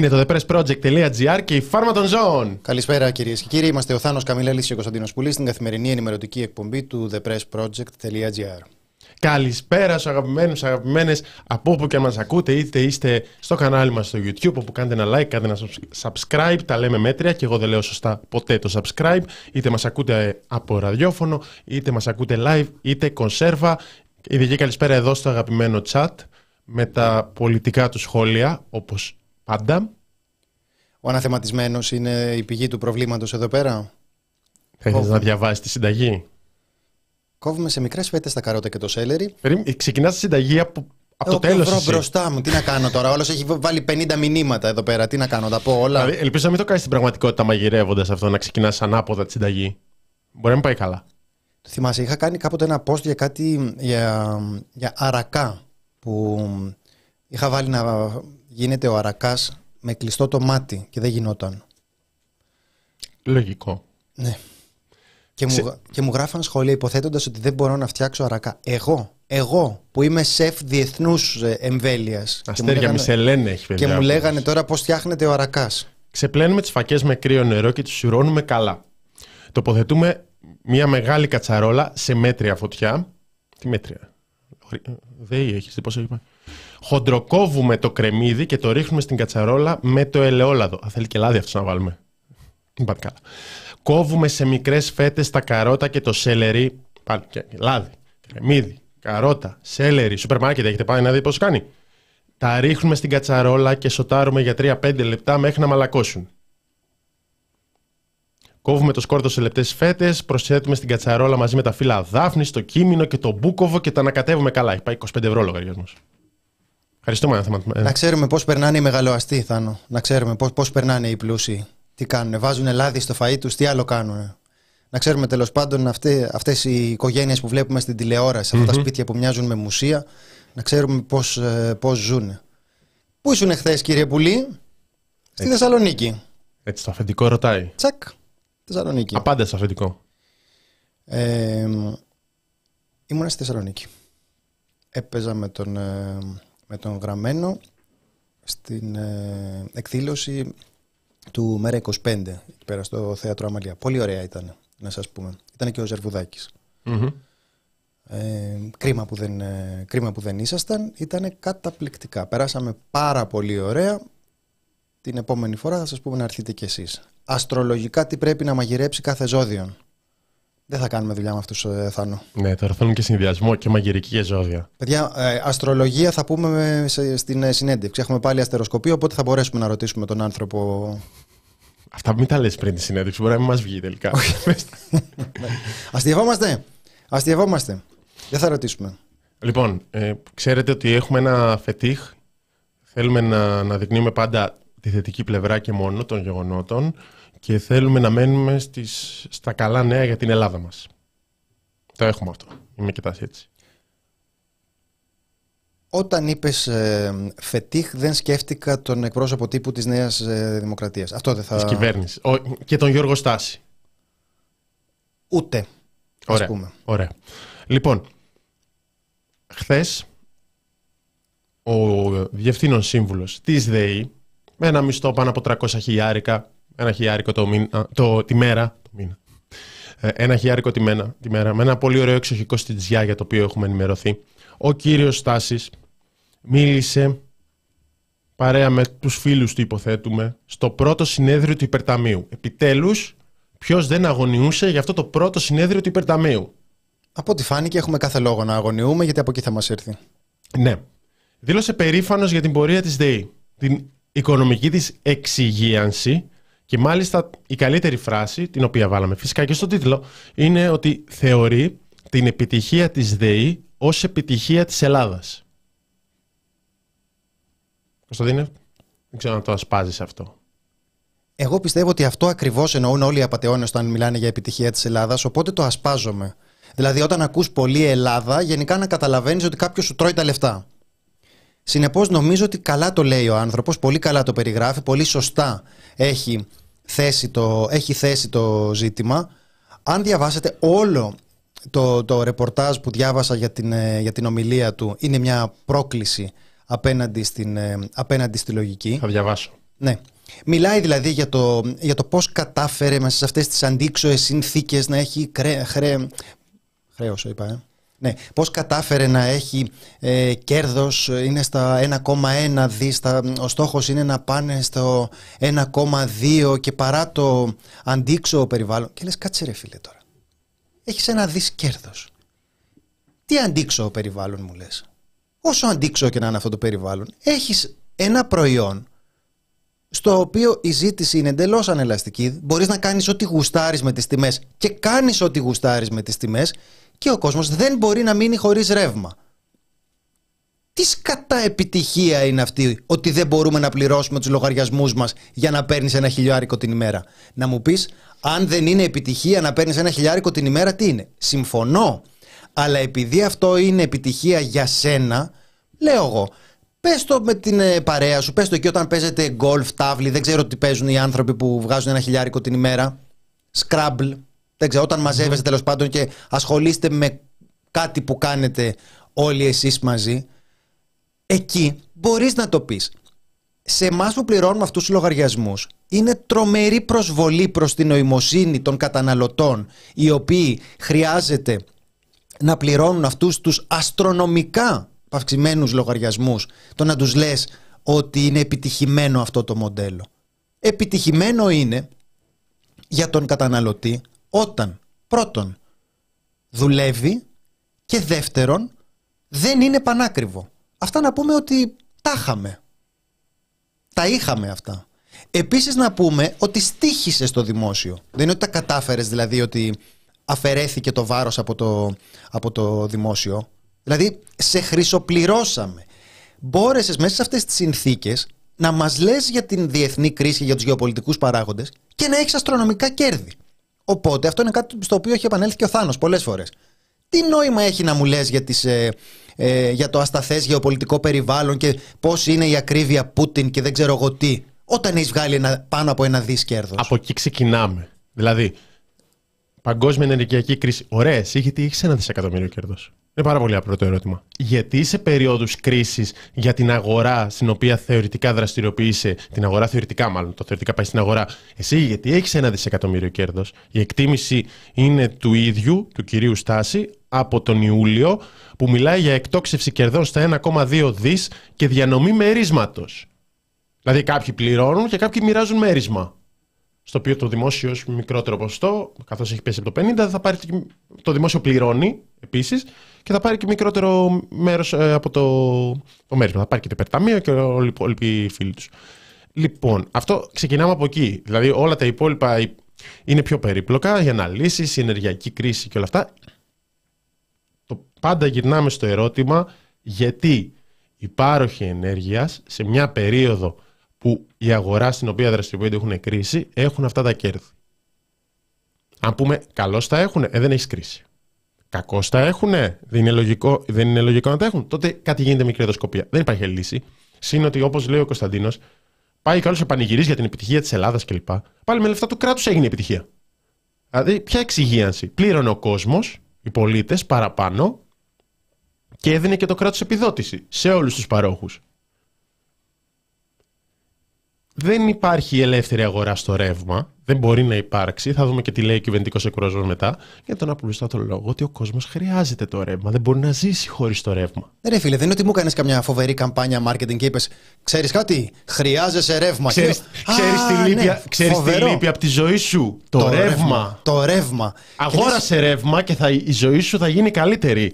Είναι το thepressproject.gr και η φάρμα των ζώων. Καλησπέρα κυρίες και κύριοι. Είμαστε ο Θάνος Καμιλέλης και ο Κωνσταντίνος Πουλής στην καθημερινή ενημερωτική εκπομπή του thepressproject.gr. Καλησπέρα στους αγαπημένους, αγαπημένες από όπου και αν μας ακούτε, είτε είστε στο κανάλι μας στο YouTube, όπου κάνετε ένα like, κάντε ένα subscribe. Τα λέμε μέτρια και εγώ δεν λέω σωστά ποτέ το subscribe. Είτε μας ακούτε από ραδιόφωνο, είτε μας ακούτε live, είτε κονσέρβα. Ειδική καλησπέρα εδώ στο αγαπημένο chat με τα πολιτικά του σχόλια, όπως πάντα. Ο αναθεματισμένος είναι η πηγή του προβλήματος εδώ πέρα; Θέλεις να διαβάσει τη συνταγή; Κόβουμε σε μικρές φέτες τα καρότα και το σέλερι. Ξεκινάς τη συνταγή από, από το τέλος βρω μπροστά μου. Τι να κάνω τώρα; Όλος έχει βάλει 50 μηνύματα εδώ πέρα. Τι να κάνω, τα πω όλα. Δηλαδή, ελπίζω να μην το κάνεις στην πραγματικότητα μαγειρεύοντας αυτό, να ξεκινάς ανάποδα τη συνταγή. Μπορεί να μην πάει καλά. Θυμάσαι, είχα κάνει κάποτε ένα post για κάτι για, για αρακά που είχα βάλει να γίνεται ο αρακάς με κλειστό το μάτι και δεν γινόταν. Λογικό. Ναι. Και, μου, και μου γράφαν σχόλια υποθέτοντας ότι δεν μπορώ να φτιάξω αρακά. Εγώ, εγώ που είμαι σεφ διεθνούς ε, εμβέλειας. Αστέρια μισελένε έχει παιδιά. Και μου λέγανε τώρα πώς φτιάχνεται ο αρακάς. Ξεπλένουμε τις φακές με κρύο νερό και τις σουρώνουμε καλά. Τοποθετούμε μια μεγάλη κατσαρόλα σε μέτρια φωτιά. Τι μέτρια; Δεν έχεις, τι πόσο είπα; Χοντροκόβουμε το κρεμμύδι και το ρίχνουμε στην κατσαρόλα με το ελαιόλαδο. Α, θέλει και λάδι αυτός να βάλουμε. Δεν πάτε καλά. Κόβουμε σε μικρές φέτες τα καρότα και το σέλερι. Πάλι και λάδι, κρεμμύδι, καρότα, σέλερι. Σούπερ μάρκετ έχετε πάει να δει πώς κάνει. Τα ρίχνουμε στην κατσαρόλα και σοτάρουμε για 3-5 λεπτά μέχρι να μαλακώσουν. Κόβουμε το σκόρδο σε λεπτές φέτες, προσθέτουμε στην κατσαρόλα μαζί με τα φύλλα δάφνης, το κίμινο και το μπούκοβο και τα ανακατεύουμε καλά. Έχει πάει 25 ευρώ λογαριασμός. Ευχαριστούμε, να Να ξέρουμε πώς περνάνε οι μεγαλοαστοί, Θάνο. Να ξέρουμε πώς περνάνε οι πλούσιοι. Τι κάνουν, βάζουν λάδι στο φαΐ τους, τι άλλο κάνουν. Να ξέρουμε τέλος πάντων αυτέ οι οικογένειες που βλέπουμε στην τηλεόραση, αυτά τα σπίτια που μοιάζουν με μουσεία, να ξέρουμε πώς πώς ε, ζουν. Πού ήσουν εχθέ, κύριε Πουλή, στη Θεσσαλονίκη. Έτσι, το αφεντικό ρωτάει. Τσακ. Θεσσαλονίκη. Απάντα στο αφεντικό. Ε, ήμουνα στη Θεσσαλονίκη. Έπαιζα με τον, ε, με τον Γραμμένο στην ε, εκδήλωση του Μέρα 25 εκεί πέρα στο Θέατρο Αμαλία. Πολύ ωραία ήταν, να σας πούμε. Ήταν και ο ζερβουδακης Ε, κρίμα, που δεν, ε, κρίμα που δεν ήσασταν. Ήταν καταπληκτικά. Περάσαμε πάρα πολύ ωραία. Την επόμενη φορά θα σας πούμε να έρθετε κι εσείς αστρολογικά τι πρέπει να μαγειρέψει κάθε ζώδιο. Δεν θα κάνουμε δουλειά με αυτούς, ε, Θάνο. Ναι, τώρα θέλουν και συνδυασμό και μαγειρική και ζώδια. Παιδιά, ε, αστρολογία θα πούμε στην ε, συνέντευξη. Έχουμε πάλι αστεροσκοπείο, οπότε θα μπορέσουμε να ρωτήσουμε τον άνθρωπο. Αυτά μην τα λες πριν τη συνέντευξη, μπορεί να μην μας βγει τελικά. Αστειευόμαστε. Αστειευόμαστε. Δεν θα ρωτήσουμε. Λοιπόν, ε, ξέρετε ότι έχουμε ένα φετίχ. Θέλουμε να, να δεικνύουμε πάντα τη θετική πλευρά και μόνο των γεγονότων και θέλουμε να μένουμε στις, στα καλά νέα για την Ελλάδα μας. Το έχουμε αυτό. Είμαι και έτσι. Όταν είπες ε, φετίχ δεν σκέφτηκα τον εκπρόσωπο τύπου της Νέας ε, Δημοκρατίας. Αυτό δεν θα... Της κυβέρνησης. και τον Γιώργο Στάση. Ούτε. Ωραία. Ας πούμε. Ωραία. Λοιπόν, χθες ο διευθύνων σύμβουλος της ΔΕΗ με ένα μισθό πάνω από 300 χιλιάρικα, ένα χιλιάρικο το, μήνα, το, τη μέρα, το μήνα. Ε, ένα χιλιάρικο τη, μέρα, τη μέρα, με ένα πολύ ωραίο εξοχικό στη Τζιά για το οποίο έχουμε ενημερωθεί. Ο κύριος Στάσης μίλησε παρέα με τους φίλους του υποθέτουμε στο πρώτο συνέδριο του Υπερταμείου. Επιτέλους, ποιος δεν αγωνιούσε για αυτό το πρώτο συνέδριο του Υπερταμείου. Από ό,τι φάνηκε έχουμε κάθε λόγο να αγωνιούμε γιατί από εκεί θα μας έρθει. Ναι. Δήλωσε περήφανος για την πορεία της ΔΕΗ. Την οικονομική της εξυγίανση και μάλιστα η καλύτερη φράση, την οποία βάλαμε φυσικά και στο τίτλο, είναι ότι θεωρεί την επιτυχία της ΔΕΗ ως επιτυχία της Ελλάδας. Κωνσταντίνε, δεν ξέρω να το ασπάζεις αυτό. Εγώ πιστεύω ότι αυτό ακριβώς εννοούν όλοι οι απαταιώνες όταν μιλάνε για επιτυχία της Ελλάδας, οπότε το ασπάζομαι. Δηλαδή όταν ακούς πολύ Ελλάδα, γενικά να καταλαβαίνεις ότι κάποιος σου τρώει τα λεφτά. Συνεπώς νομίζω ότι καλά το λέει ο άνθρωπος, πολύ καλά το περιγράφει, πολύ σωστά έχει θέσει το, έχει θέσει το ζήτημα. Αν διαβάσετε όλο το, το ρεπορτάζ που διάβασα για την, ε, για την ομιλία του, είναι μια πρόκληση απέναντι, στην, ε, απέναντι στη λογική. Θα διαβάσω. Ναι. Μιλάει δηλαδή για το, για το πώς κατάφερε μέσα σε αυτές τις αντίξωες συνθήκες να έχει κρέ, χρέ, χρέος, είπα, ε. Ναι, πώς κατάφερε να έχει ε, κέρδος, είναι στα 1,1 δις, ο στόχος είναι να πάνε στο 1,2 και παρά το αντίξωο περιβάλλον. Και λες κάτσε ρε φίλε τώρα, έχεις ένα δις κέρδος. Τι αντίξωο περιβάλλον μου λες; Όσο αντίξωο και να είναι αυτό το περιβάλλον, έχεις ένα προϊόν στο οποίο η ζήτηση είναι εντελώς ανελαστική. Μπορείς να κάνεις ό,τι γουστάρεις με τις τιμές και κάνεις ό,τι γουστάρεις με τις τιμές και ο κόσμος δεν μπορεί να μείνει χωρίς ρεύμα. Τι σκατά επιτυχία είναι αυτή ότι δεν μπορούμε να πληρώσουμε τους λογαριασμούς μας για να παίρνεις ένα χιλιάρικο την ημέρα. Να μου πεις, αν δεν είναι επιτυχία να παίρνεις ένα χιλιάρικο την ημέρα, τι είναι; Συμφωνώ. Αλλά επειδή αυτό είναι επιτυχία για σένα, λέω εγώ, Πες το με την ε, παρέα σου, πες το εκεί όταν παίζετε γκολφ, τάβλη, δεν ξέρω τι παίζουν οι άνθρωποι που βγάζουν ένα χιλιάρικο την ημέρα. Scrabble. Δεν ξέρω, όταν μαζεύεστε τέλος πάντων και ασχολείστε με κάτι που κάνετε όλοι εσείς μαζί, εκεί μπορείς να το πεις. Σε εμάς που πληρώνουμε αυτούς τους λογαριασμούς, είναι τρομερή προσβολή προς την νοημοσύνη των καταναλωτών, οι οποίοι χρειάζεται να πληρώνουν αυτούς τους αστρονομικά αυξημένου λογαριασμούς, το να τους λες ότι είναι επιτυχημένο αυτό το μοντέλο. Επιτυχημένο είναι για τον καταναλωτή όταν πρώτον δουλεύει και δεύτερον δεν είναι πανάκριβο. Αυτά να πούμε ότι τα είχαμε. Τα είχαμε αυτά. Επίσης να πούμε ότι στήχησε στο δημόσιο. Δεν είναι ότι τα κατάφερες δηλαδή ότι αφαιρέθηκε το βάρος από το, από το δημόσιο. Δηλαδή, σε χρυσοπληρώσαμε. Μπόρεσες μέσα σε αυτές τις συνθήκες να μας λες για την διεθνή κρίση, για τους γεωπολιτικούς παράγοντες και να έχεις αστρονομικά κέρδη. Οπότε αυτό είναι κάτι στο οποίο έχει επανέλθει και ο Θάνος πολλές φορές. Τι νόημα έχει να μου λες για, ε, ε, για το ασταθές γεωπολιτικό περιβάλλον και πώς είναι η ακρίβεια Πούτιν και δεν ξέρω εγώ τι, όταν έχεις βγάλει ένα, πάνω από ένα δις κέρδος; Από εκεί ξεκινάμε. Δηλαδή, παγκόσμια ενεργειακή κρίση. Ωραία, εσύ γιατί έχεις ένα δισεκατομμύριο κέρδος. Είναι πάρα πολύ απλό το ερώτημα. Γιατί σε περίοδους κρίσης για την αγορά στην οποία θεωρητικά δραστηριοποιείσαι, την αγορά θεωρητικά μάλλον, το θεωρητικά πάει στην αγορά, εσύ γιατί έχεις ένα δισεκατομμύριο κέρδος, η εκτίμηση είναι του ίδιου, του κυρίου Στάση, από τον Ιούλιο, που μιλάει για εκτόξευση κερδών στα 1,2 δις και διανομή μερίσματος. Δηλαδή κάποιοι πληρώνουν και κάποιοι μοιράζουν μέρισμα στο οποίο το δημόσιο έχει μικρότερο ποσοστό, καθώς έχει πέσει από το 50, θα πάρει, το δημόσιο πληρώνει επίσης και θα πάρει και μικρότερο μέρος ε, από το, το μέρισμα. Θα πάρει και το υπερταμείο και όλοι οι φίλοι τους. Λοιπόν, αυτό ξεκινάμε από εκεί. Δηλαδή, όλα τα υπόλοιπα είναι πιο περίπλοκα για αναλύσεις, η ενεργειακή κρίση και όλα αυτά. Το πάντα γυρνάμε στο ερώτημα γιατί οι πάροχοι ενέργειας σε μια περίοδο που η αγορά στην οποία δραστηριοποιούνται έχουν κρίση, έχουν αυτά τα κέρδη. Αν πούμε καλώς τα έχουν, ε, δεν έχεις κρίση. Κακώς τα έχουν, δεν είναι, λογικό, δεν είναι λογικό να τα έχουν. Τότε κάτι γίνεται με κερδοσκοπία. Δεν υπάρχει λύση. Συν ότι όπως λέει ο Κωνσταντίνος, πάει καλώ σε πανηγυρίζει για την επιτυχία της Ελλάδας κλπ. Πάλι με λεφτά του κράτους έγινε η επιτυχία. Δηλαδή, ποια εξυγίανση. Πλήρωνε ο κόσμος, οι πολίτες παραπάνω και έδινε και το κράτος επιδότηση σε όλους τους παρόχους δεν υπάρχει ελεύθερη αγορά στο ρεύμα. Δεν μπορεί να υπάρξει. Θα δούμε και τι λέει ο κυβερνητικός εκπρόσωπος μετά. Για τον απλούστατο λόγο ότι ο κόσμος χρειάζεται το ρεύμα. Δεν μπορεί να ζήσει χωρίς το ρεύμα. Ρε φίλε, δεν είναι ότι μου έκανες καμιά φοβερή καμπάνια marketing και είπες Ξέρεις κάτι, χρειάζεσαι ρεύμα. Ξέρει τη λύπη, ναι, ξέρεις τη λύπη από τη ζωή σου; Το, το ρεύμα. ρεύμα. Το ρεύμα. Αγόρασε λες... ρεύμα και θα, η ζωή σου θα γίνει καλύτερη.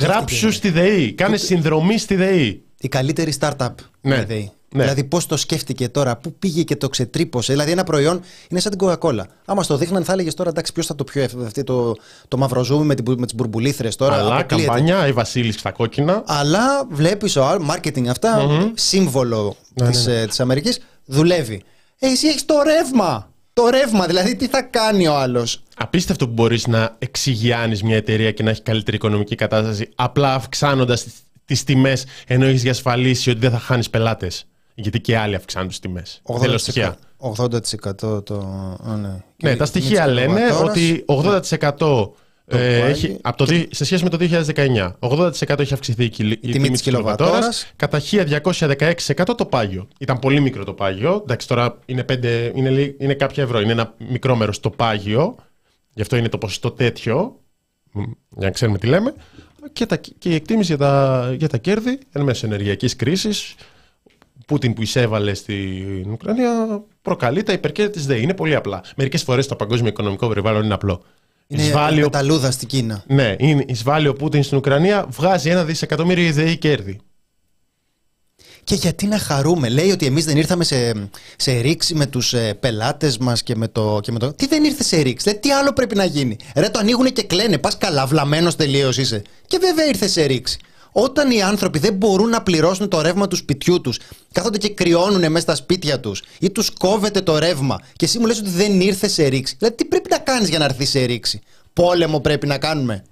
Γράψου στη ΔΕΗ. Κάνε συνδρομή στη ΔΕΗ. Η καλύτερη startup. Ναι. ΔΕΗ. Ναι. Δηλαδή, πώς το σκέφτηκε τώρα, πού πήγε και το ξετρύπωσε. Δηλαδή, ένα προϊόν είναι σαν την Coca-Cola. Άμα στο δείχναν, θα έλεγες τώρα, εντάξει, ποιος θα το πιο αυτή το, το μαυροζούμι με, με τις μπουρμπουλήθρες τώρα. Αλλά καμπάνια, η Βασίλης στα κόκκινα. Αλλά βλέπεις ο marketing αυτά, mm-hmm. σύμβολο ναι, της ναι, ναι. Ε, Αμερικής, δουλεύει. Ε, εσύ έχεις το ρεύμα. Το ρεύμα, δηλαδή τι θα κάνει ο άλλος; Απίστευτο που μπορείς να εξηγιάνεις μια εταιρεία και να έχει καλύτερη οικονομική κατάσταση απλά αυξάνοντας τις τιμές ενώ έχεις διασφαλίσει ότι δεν θα χάνεις πελάτες. Γιατί και άλλοι αυξάνουν τις τιμές. 80%, 80% το. ναι, ναι τα στοιχεία λένε ότι 80% Το Ε, πάλι. έχει, από το, δι- σε σχέση με το 2019, 80% έχει αυξηθεί η, κυλ- η τιμή τιμή της της κιλοβατόρας, κιλοβατόρας. κατά 1216% το πάγιο. Ήταν πολύ μικρό το πάγιο. Εντάξει, τώρα είναι, πέντε, είναι, λι- είναι κάποια ευρώ. Είναι ένα μικρό μέρος το πάγιο. Γι' αυτό είναι το ποσοστό τέτοιο. μ, Για να ξέρουμε τι λέμε. Και, τα, και η εκτίμηση για τα, για τα κέρδη εν μέσω ενεργειακής κρίσης. Πούτιν που εισέβαλε στην Ουκρανία προκαλεί τα υπερκέρδη της ΔΕΗ. Είναι πολύ απλά. Μερικές φορές το παγκόσμιο οικονομικό περιβάλλον είναι απλό. Είναι Εισβάλλει ο πεταλούδα στην Κίνα. ναι, είναι εισβάλλει ο Πούτιν στην Ουκρανία, βγάζει ένα δισεκατομμύριο ιδεή κέρδη. Και γιατί να χαρούμε; Λέει ότι εμείς δεν ήρθαμε σε, σε ρήξη με τους ε, πελάτες μας και, με το, και με το. Τι δεν ήρθε σε ρήξη; Λέει, τι άλλο πρέπει να γίνει; Ρε, το ανοίγουν και κλαίνε. Πας καλά, βλαμμένος τελείως είσαι. Και βέβαια ήρθε σε ρήξη. Όταν οι άνθρωποι δεν μπορούν να πληρώσουν το ρεύμα του σπιτιού τους, κάθονται και κρυώνουν μέσα στα σπίτια τους ή τους κόβεται το ρεύμα και εσύ μου λες ότι δεν ήρθε σε ρήξη. Δηλαδή, τι πρέπει να κάνεις για να έρθει σε ρήξη; Πόλεμο πρέπει να κάνουμε.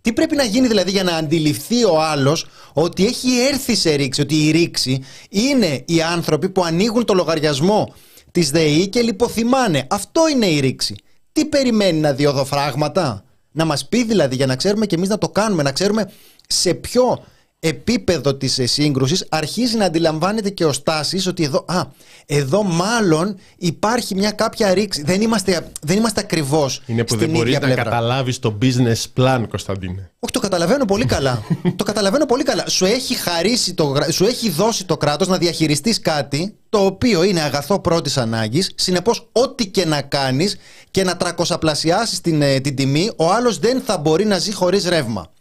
Τι πρέπει να γίνει δηλαδή για να αντιληφθεί ο άλλος ότι έχει έρθει σε ρήξη, ότι η ρήξη είναι οι άνθρωποι που ανοίγουν το λογαριασμό της ΔΕΗ και λιποθυμάνε. Αυτό είναι η ρήξη. Τι περιμένει να δει οδοφράγματα, να μας πει δηλαδή για να ξέρουμε και εμείς να το κάνουμε, να ξέρουμε σε ποιο επίπεδο της ε, σύγκρουσης αρχίζει να αντιλαμβάνεται και ο Στάσης ότι εδώ, α, εδώ μάλλον υπάρχει μια κάποια ρήξη. Δεν είμαστε, δεν είμαστε ακριβώς Είναι που στην δεν μπορεί ίδια να πλευρά. καταλάβεις το business plan, Κωνσταντίνε. Όχι, το καταλαβαίνω πολύ καλά. το καταλαβαίνω πολύ καλά. Σου έχει χαρίσει το, γρα- σου έχει δώσει το κράτος να διαχειριστείς κάτι το οποίο είναι αγαθό πρώτης ανάγκης. Συνεπώς, ό,τι και να κάνεις και να τρακοσαπλασιάσεις την, ε, την τιμή, ο άλλος δεν θα μπορεί να ζει χωρίς ρεύμα.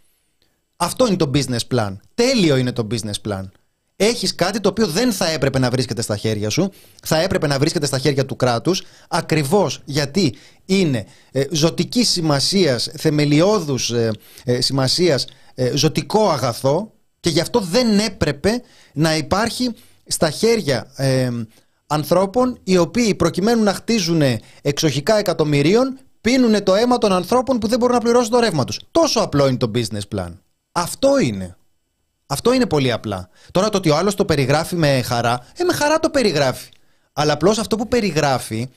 Αυτό είναι το business plan. Τέλειο είναι το business plan. Έχεις κάτι το οποίο δεν θα έπρεπε να βρίσκεται στα χέρια σου, θα έπρεπε να βρίσκεται στα χέρια του κράτους, ακριβώς γιατί είναι ε, ζωτική σημασίας, θεμελιώδους ε, ε, σημασίας, ζωτικό αγαθό και γι' αυτό δεν έπρεπε να υπάρχει στα χέρια ε, ανθρώπων οι οποίοι προκειμένου να χτίζουν εξοχικά εκατομμυρίων πίνουν το αίμα των ανθρώπων που δεν μπορούν να πληρώσουν το ρεύμα τους. Τόσο απλό είναι το business plan. Αυτό είναι. Αυτό είναι πολύ απλά. Τώρα το ότι ο άλλος το περιγράφει με χαρά, ε, με χαρά το περιγράφει. Αλλά απλώς αυτό που περιγράφει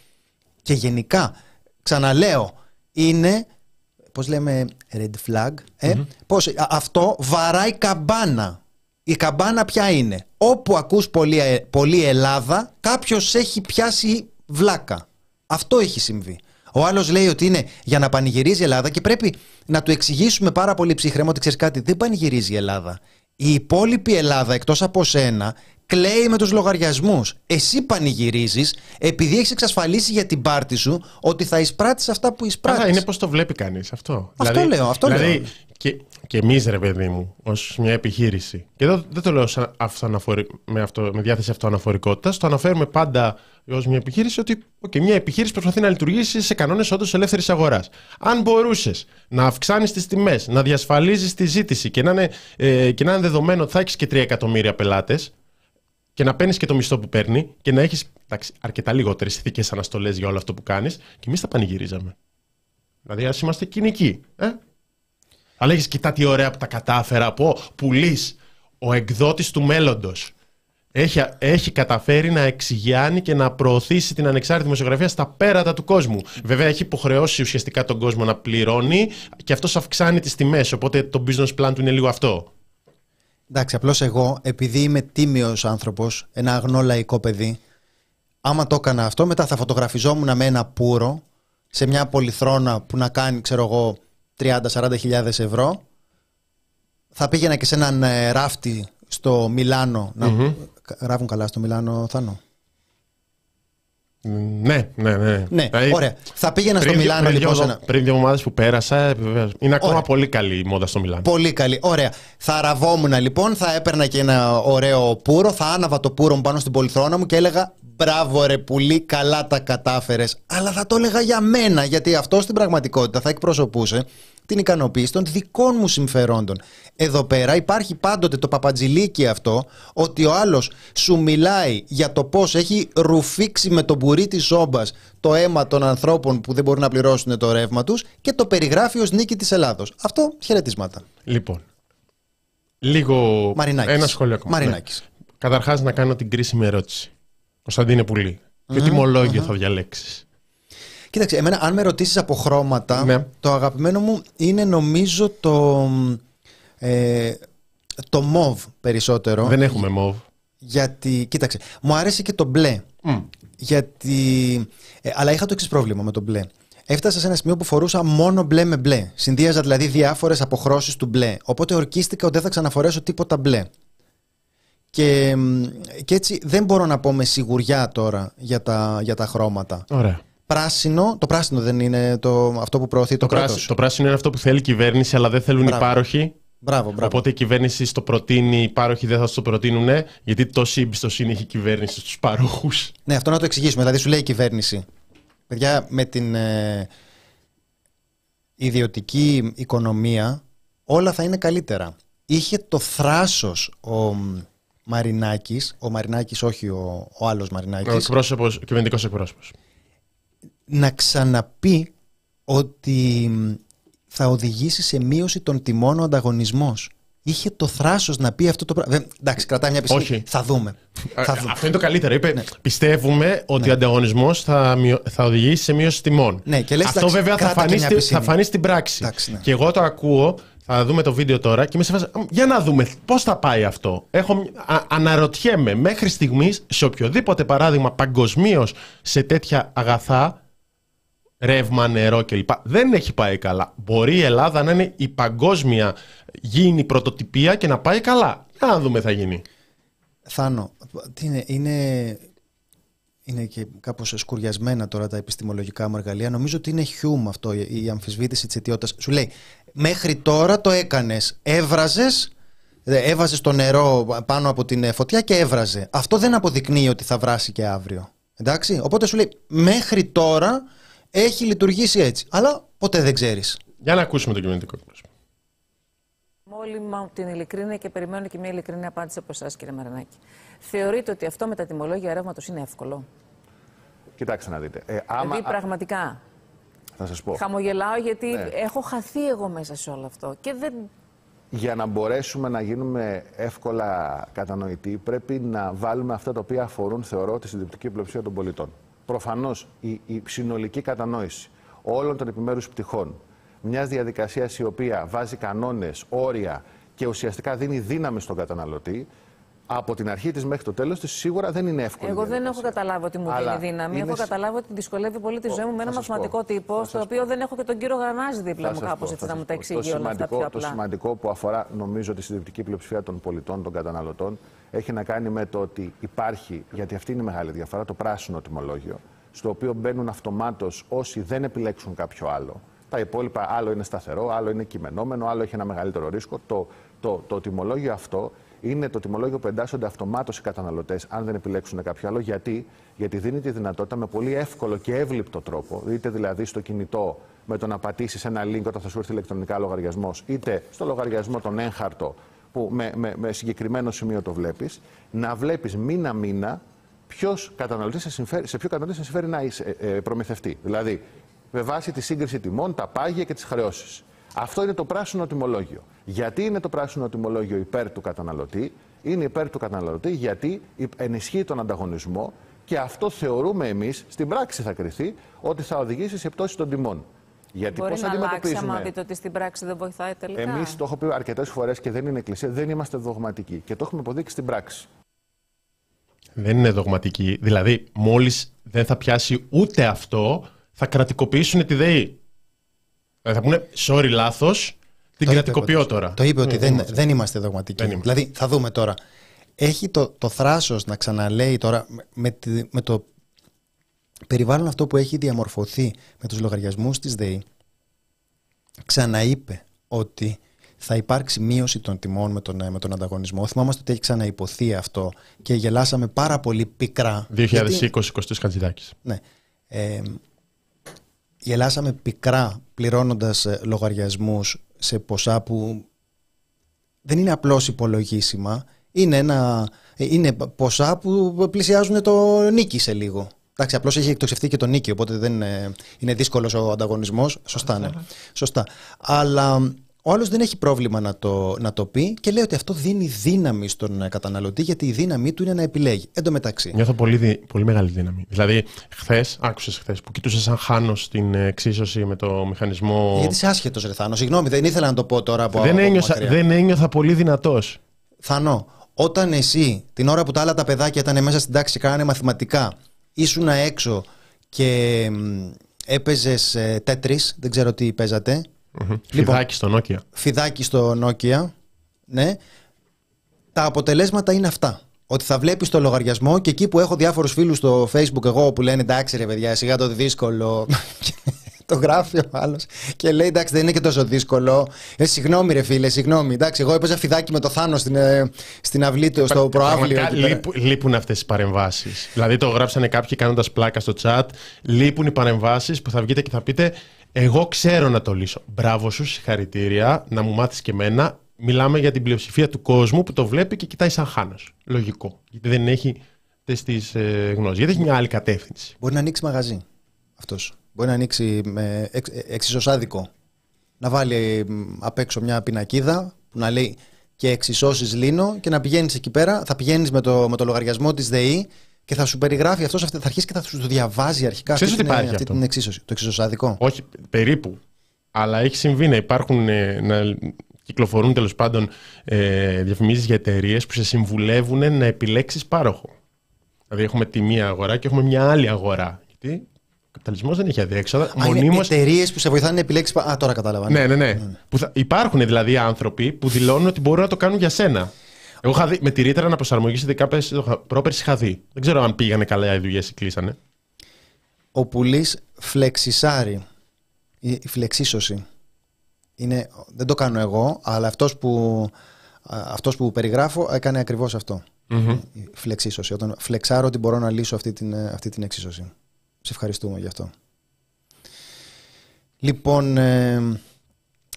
και γενικά, ξαναλέω, είναι, πώς λέμε, red flag, ε, πώς, α- αυτό βαράει καμπάνα. Η καμπάνα ποια είναι; Όπου ακούς πολύ, ε, πολύ Ελλάδα, κάποιος έχει πιάσει βλάκα. Αυτό έχει συμβεί. Ο άλλος λέει ότι είναι για να πανηγυρίζει η Ελλάδα και πρέπει να του εξηγήσουμε πάρα πολύ ψυχρέμα ότι ξέρεις κάτι, δεν πανηγυρίζει η Ελλάδα. Η υπόλοιπη Ελλάδα εκτός από σένα κλαίει με τους λογαριασμούς. Εσύ πανηγυρίζεις επειδή έχεις εξασφαλίσει για την πάρτη σου ότι θα εισπράττεις αυτά που εισπράττεις. Άρα είναι πώς το βλέπει κανείς αυτό. Αυτό λέω, αυτό δηλαδή, λέω. Και, και εμείς, ρε παιδί μου, ως μια επιχείρηση. Και εδώ δεν το λέω σαν αυτοαναφορι... με, αυτό... με διάθεση αυτοαναφορικότητας. Το αναφέρουμε πάντα ως μια επιχείρηση ότι okay, μια επιχείρηση προσπαθεί να λειτουργήσει σε κανόνες όντως ελεύθερης αγοράς. Αν μπορούσες να αυξάνεις τις τιμές, να διασφαλίζεις τη ζήτηση και να είναι, ε, και να είναι δεδομένο ότι θα έχεις και 3 εκατομμύρια πελάτες, και να παίρνεις και το μισθό που παίρνει και να έχεις αρκετά λιγότερες ηθικές αναστολές για όλο αυτό που κάνεις, και εμείς τα πανηγυρίζαμε. Δηλαδή, ας είμαστε κοινικοί. Ε; Αλλά έχεις κοιτά τι ωραία που τα κατάφερα. Πω, πουλή, ο εκδότης του μέλλοντος. Έχει, έχει καταφέρει να εξηγιάνει και να προωθήσει την ανεξάρτητη δημοσιογραφία στα πέρατα του κόσμου. Βέβαια, έχει υποχρεώσει ουσιαστικά τον κόσμο να πληρώνει και αυτό αυξάνει τις τιμές. Οπότε το business plan του είναι λίγο αυτό. Εντάξει, απλώς εγώ, επειδή είμαι τίμιος άνθρωπος, ένα αγνό λαϊκό παιδί, άμα το έκανα αυτό, μετά θα φωτογραφιζόμουν με ένα πουρο σε μια πολυθρόνα που να κάνει, ξέρω εγώ, 30-40 χιλιάδες ευρώ. Θα πήγαινα και σε έναν ε, ράφτη στο Μιλάνο. Να... Ράβουν καλά στο Μιλάνο, Θάνο; Ναι, ναι, ναι. Ναι, Δηλαδή, ωραία. Θα πήγαινα στο πριν, Μιλάνο πριν, λοιπόν. δύο, σε ένα- πριν δύο εβδομάδε που πέρασα, βεβαίως, είναι ακόμα Ωραία. πολύ καλή η μόδα στο Μιλάνο. Πολύ καλή. Ωραία. Θα ραβόμουν λοιπόν, θα έπαιρνα και ένα ωραίο πουρο, θα άναβα το πουρο μου πάνω στην πολυθρόνα μου και έλεγα Μπράβο ρε πουλί, καλά τα κατάφερες. Αλλά θα το έλεγα για μένα, γιατί αυτό στην πραγματικότητα θα εκπροσωπούσε την ικανοποίηση των δικών μου συμφερόντων. Εδώ πέρα υπάρχει πάντοτε το παπατζηλίκι αυτό, ότι ο άλλος σου μιλάει για το πώς έχει ρουφήξει με το μπουρί της σόμπας το αίμα των ανθρώπων που δεν μπορούν να πληρώσουν το ρεύμα τους και το περιγράφει ως νίκη της Ελλάδος. Αυτό χαιρετίσματα. Λοιπόν, λίγο. Μαρινάκης. Ένα σχόλιο ακόμα. Μαρινάκης. Ναι. Καταρχάς, να κάνω την κρίσιμη ερώτηση. Κωνσταντίνε Πουλή, ποιο τιμολόγιο θα διαλέξεις. Κοίταξε, εμένα, αν με ρωτήσεις από χρώματα, Ναι. το αγαπημένο μου είναι νομίζω το. Ε, το μοβ περισσότερο. Δεν έχουμε μοβ. Γιατί, κοίταξε, μου άρεσε και το μπλε. Μμ. Γιατί. ε, αλλά είχα το εξής πρόβλημα με το μπλε. Έφτασα σε ένα σημείο που φορούσα μόνο μπλε με μπλε. Συνδύαζα δηλαδή διάφορες αποχρώσεις του μπλε. Οπότε ορκίστηκα ότι δεν θα ξαναφορέσω τίποτα μπλε. Και, μ, και έτσι δεν μπορώ να πω με σιγουριά τώρα για τα, για τα χρώματα. Ωραία. Πράσινο, το πράσινο δεν είναι το, αυτό που προωθεί το, Το, κράτος. πράσι- το πράσινο είναι αυτό που θέλει η κυβέρνηση, αλλά δεν θέλουν Μπράβο. οι πάροχοι. Μπράβο, μπράβο. Οπότε η κυβέρνηση στο προτείνει, οι πάροχοι δεν θα στο προτείνουν, γιατί τόση εμπιστοσύνη έχει η κυβέρνηση στους πάροχους. Ναι, αυτό να το εξηγήσουμε. Δηλαδή σου λέει η κυβέρνηση. Παιδιά, με την ε, ιδιωτική οικονομία όλα θα είναι καλύτερα. Είχε το θράσος ο μ, Μαρινάκης, ο Μαρινάκης όχι ο, ο άλλος Ο Μαρινάκης, εκπρόσωπος, κυβερνητικός εκπρόσωπος. Να να ξαναπεί ότι μ, θα οδηγήσει σε μείωση των τιμών ο ανταγωνισμός. Είχε το θράσος να πει αυτό το πράγμα. Δεν- Εντάξει, κρατάει μια πιστή. Όχι. Θα δούμε. Θα δούμε. Αυτό είναι το καλύτερο. Είπε, πιστεύουμε ότι ο ανταγωνισμός θα, μειω- θα οδηγήσει σε μείωση τιμών. Ναι, και λες, Αυτό εντάξει, βέβαια θα κράτα και φανεί, μια στη- πισίνη. θα φανεί στην πράξη. Εντάξει, ναι. Και εγώ το ακούω, θα δούμε το βίντεο τώρα και είμαι σε φάση, «Μ, Για να δούμε πώς θα πάει αυτό. Έχω, μ- α- αναρωτιέμαι μέχρι στιγμής σε οποιοδήποτε παράδειγμα παγκοσμίως σε τέτοια αγαθά, ρεύμα, νερό κλπ. Δεν έχει πάει καλά. Μπορεί η Ελλάδα να είναι η παγκόσμια γίνει πρωτοτυπία και να πάει καλά. Για να δούμε τι θα γίνει. Θάνο, τι είναι, είναι, είναι και κάπως σκουριασμένα τώρα τα επιστημολογικά μου εργαλεία. Νομίζω ότι είναι χιούμ αυτό η η αμφισβήτηση της αιτιότητας. Σου λέει, μέχρι τώρα το έκανες, έβραζες, ε, έβαζες το νερό πάνω από την ε, φωτιά και έβραζε. Αυτό δεν αποδεικνύει ότι θα βράσει και αύριο. Εντάξει, οπότε σου λέει, μέχρι τώρα έχει λειτουργήσει έτσι. Αλλά ποτέ δεν ξέρεις. Για να ακούσουμε το κυβερνητικό εκπρόσωπο. Μόλι την ειλικρίνεια και περιμένω και μια ειλικρινή απάντηση από εσάς, κύριε Μαρινάκη. Θεωρείτε ότι αυτό με τα τιμολόγια ρεύματος είναι εύκολο; Κοιτάξτε να δείτε. Ε, άμα, δηλαδή, α, πραγματικά. θα σας πω. Χαμογελάω γιατί Ναι. έχω χαθεί εγώ μέσα σε όλο αυτό. Και δεν. Για να μπορέσουμε να γίνουμε εύκολα κατανοητοί, πρέπει να βάλουμε αυτά τα οποία αφορούν, θεωρώ, τη συντριπτική πλειοψηφία των πολιτών. Προφανώς η, η συνολική κατανόηση όλων των επιμέρους πτυχών μιας διαδικασίας η οποία βάζει κανόνες, όρια και ουσιαστικά δίνει δύναμη στον καταναλωτή, από την αρχή της μέχρι το τέλος της, σίγουρα δεν είναι εύκολη. Εγώ δεν έχω διαδικασία. καταλάβει ότι μου Αλλά δίνει δύναμη. είναι Έχω σ- καταλάβει ότι δυσκολεύει πολύ τη ζωή μου με ένα θα σας μαθηματικό πω. τύπο, Θα στο σας οποίο δεν έχω και τον κύριο Γρανάζη δίπλα Θα μου, σας κάπως πω, έτσι θα να μου σας τα πω. εξηγεί το όλα αυτά σημαντικό, πιο Το απλά. σημαντικό που αφορά, νομίζω, τη συντριπτική πλειοψηφία των πολιτών, των καταναλωτών, έχει να κάνει με το ότι υπάρχει, γιατί αυτή είναι η μεγάλη διαφορά, το πράσινο τιμολόγιο, στο οποίο μπαίνουν αυτομάτως όσοι δεν επιλέξουν κάποιο άλλο. Τα υπόλοιπα, άλλο είναι σταθερό, άλλο είναι κειμενόμενο, άλλο έχει ένα μεγαλύτερο ρίσκο. Το, το, το τιμολόγιο αυτό είναι το τιμολόγιο που εντάσσονται αυτομάτως οι καταναλωτές, αν δεν επιλέξουν κάποιο άλλο. Γιατί; Γιατί δίνει τη δυνατότητα με πολύ εύκολο και εύληπτο τρόπο, είτε δηλαδή στο κινητό με το να πατήσεις ένα link όταν θα σου έρθει ηλεκτρονικά λογαριασμός, είτε στο λογαριασμό τον έγχαρτο που με, με, με συγκεκριμένο σημείο το βλέπεις, να βλέπεις μήνα-μήνα ποιος καταναλωτής σε, συμφέρει- σε ποιο καταναλωτή σε συμφέρει να είσαι ε, ε, προμηθευτή. Δηλαδή, με βάση τη σύγκριση τιμών, τα πάγια και τις χρεώσεις. Αυτό είναι το πράσινο τιμολόγιο. Γιατί είναι το πράσινο τιμολόγιο υπέρ του καταναλωτή, είναι υπέρ του καταναλωτή γιατί ενισχύει τον ανταγωνισμό και αυτό θεωρούμε εμείς, στην πράξη θα κριθεί, ότι θα οδηγήσει σε πτώση των τιμών. Γιατί Μπορεί πώς να αλλάξει αντιμετωπίζουμε; άμα δείτε ότι στην πράξη δεν βοηθάει τελικά. Εμείς το έχω πει αρκετές φορές και δεν είναι εκκλησία, δεν είμαστε δογματικοί. Και το έχουμε αποδείξει στην πράξη. Δεν είναι δογματική. Δηλαδή, μόλις δεν θα πιάσει ούτε αυτό, θα κρατικοποιήσουν τη ΔΕΗ. Δηλαδή θα πούνε, sorry, λάθος, την Το είπε κρατικοποιώ πάντως. τώρα. Το είπε ότι Ε, δεν, είμαστε. δεν είμαστε δογματικοί. Δεν είμαστε. Δηλαδή, θα δούμε τώρα. Έχει το, το θράσος να ξαναλέει τώρα με- με, τη- με το περιβάλλον αυτό που έχει διαμορφωθεί με τους λογαριασμούς της ΔΕΗ ξαναείπε ότι θα υπάρξει μείωση των τιμών με τον, με τον ανταγωνισμό. Θυμάμαστε ότι έχει ξαναϋποθεί αυτό και γελάσαμε πάρα πολύ πικρά. 2020, γιατί- 23 Χατζηδάκης. ναι. Ε, γελάσαμε πικρά πληρώνοντας ε, λογαριασμούς σε ποσά που δεν είναι απλώς υπολογίσιμα. Είναι, ένα, ε, είναι ποσά που πλησιάζουν το νίκη σε λίγο. Εντάξει, απλώς έχει εκτοξευτεί και το νίκη, οπότε δεν ε, είναι δύσκολος ο ανταγωνισμός. Σωστά, ναι. Σωστά. Αλλά Ο άλλος δεν έχει πρόβλημα να το, να το πει και λέει ότι αυτό δίνει δύναμη στον ε, καταναλωτή γιατί η δύναμή του είναι να επιλέγει. Εν τω μεταξύ. Νιώθω πολύ, δι- πολύ μεγάλη δύναμη. Δηλαδή, χθες, άκουσες χθες που κοιτούσες σαν χάνος την εξίσωση με το μηχανισμό. Γιατί είσαι άσχετος, Ρε Θάνο. Συγγνώμη, δεν ήθελα να το πω τώρα από δεν, από ένιωσα, μακριά. δεν ένιωθα πολύ δυνατός. Θανό, όταν εσύ την ώρα που τα άλλα τα παιδάκια ήταν μέσα στην τάξη και κάνανε μαθηματικά, ήσουν έξω και έπαιζες τέτρι, δεν ξέρω τι παίζατε. Λοιπόν, Φιδάκι στο Nokia. φιδάκι στο Nokia, ναι. Τα αποτελέσματα είναι αυτά. Ότι θα βλέπεις το λογαριασμό και εκεί που έχω διάφορους φίλους στο Facebook, εγώ που λένε εντάξει ρε παιδιά, σιγά το δύσκολο. το γράφει ο άλλος και λέει εντάξει δεν είναι και τόσο δύσκολο. Ε, συγγνώμη ρε φίλε, συγγνώμη. Εντάξει, εγώ έπαιζα φιδάκι με το Θάνο στην, ε, στην αυλή του, στο προάβλιο. Πραγματικά εκεί πέρα. λείπου- λείπουν αυτές τι παρεμβάσεις. Δηλαδή το γράψανε κάποιοι κάνοντας πλάκα στο chat. Λείπουν οι παρεμβάσεις που θα βγείτε και θα πείτε Εγώ ξέρω να το λύσω. Μπράβο σου, συγχαρητήρια, να μου μάθεις και εμένα. Μιλάμε για την πλειοψηφία του κόσμου που το βλέπει και κοιτάει σαν χάνος. Λογικό. Γιατί δεν έχει τις ε, γνώσεις. Γιατί έχει μια άλλη κατεύθυνση. Μπορεί να ανοίξει μαγαζί αυτός. Μπορεί να ανοίξει με εξ, εξισοσάδικο. Να βάλει μ, απ' έξω μια πινακίδα που να λέει και εξισώσεις Λίνο και να πηγαίνεις εκεί πέρα. Θα πηγαίνεις με το, με το λογαριασμό της ΔΕΗ και θα σου περιγράφει αυτός. Θα αρχίσει και θα σου το διαβάζει αρχικά Ξέρεις αυτή, ότι την, υπάρχει αυτή αυτό; την εξίσωση. Το εξισοσάδικο. Όχι, περίπου. Αλλά έχει συμβεί να υπάρχουν, ε, να κυκλοφορούν τέλος πάντων ε, διαφημίσεις για εταιρείες που σε συμβουλεύουν να επιλέξεις πάροχο. Δηλαδή έχουμε τη μία αγορά και έχουμε μια άλλη αγορά. Γιατί ο καπιταλισμός δεν έχει αδιέξοδα. Α, είναι Μονίμως... εταιρείες που σε βοηθάνε να επιλέξεις. Α, τώρα κατάλαβα. Ναι, ναι, ναι. Που θα... Υπάρχουν δηλαδή άνθρωποι που δηλώνουν ότι μπορούν να το κάνουν για σένα. Εγώ είχα δει με τη ρήτρα να προσαρμογήσει ειδικά πέρσι- το- πρόπερσι είχα δει. Δεν ξέρω αν πήγανε καλά οι δουλειές ή κλείσανε. Ο πουλής φλεξισάρι. Η, η φλεξίσωση. Είναι, δεν το κάνω εγώ, αλλά αυτός που, α, αυτός που περιγράφω έκανε ακριβώς αυτό. Η φλεξίσωση. Όταν φλεξάρω ότι μπορώ να λύσω αυτή την, ε, αυτή την εξίσωση. Σε ευχαριστούμε γι' αυτό. Λοιπόν, ε,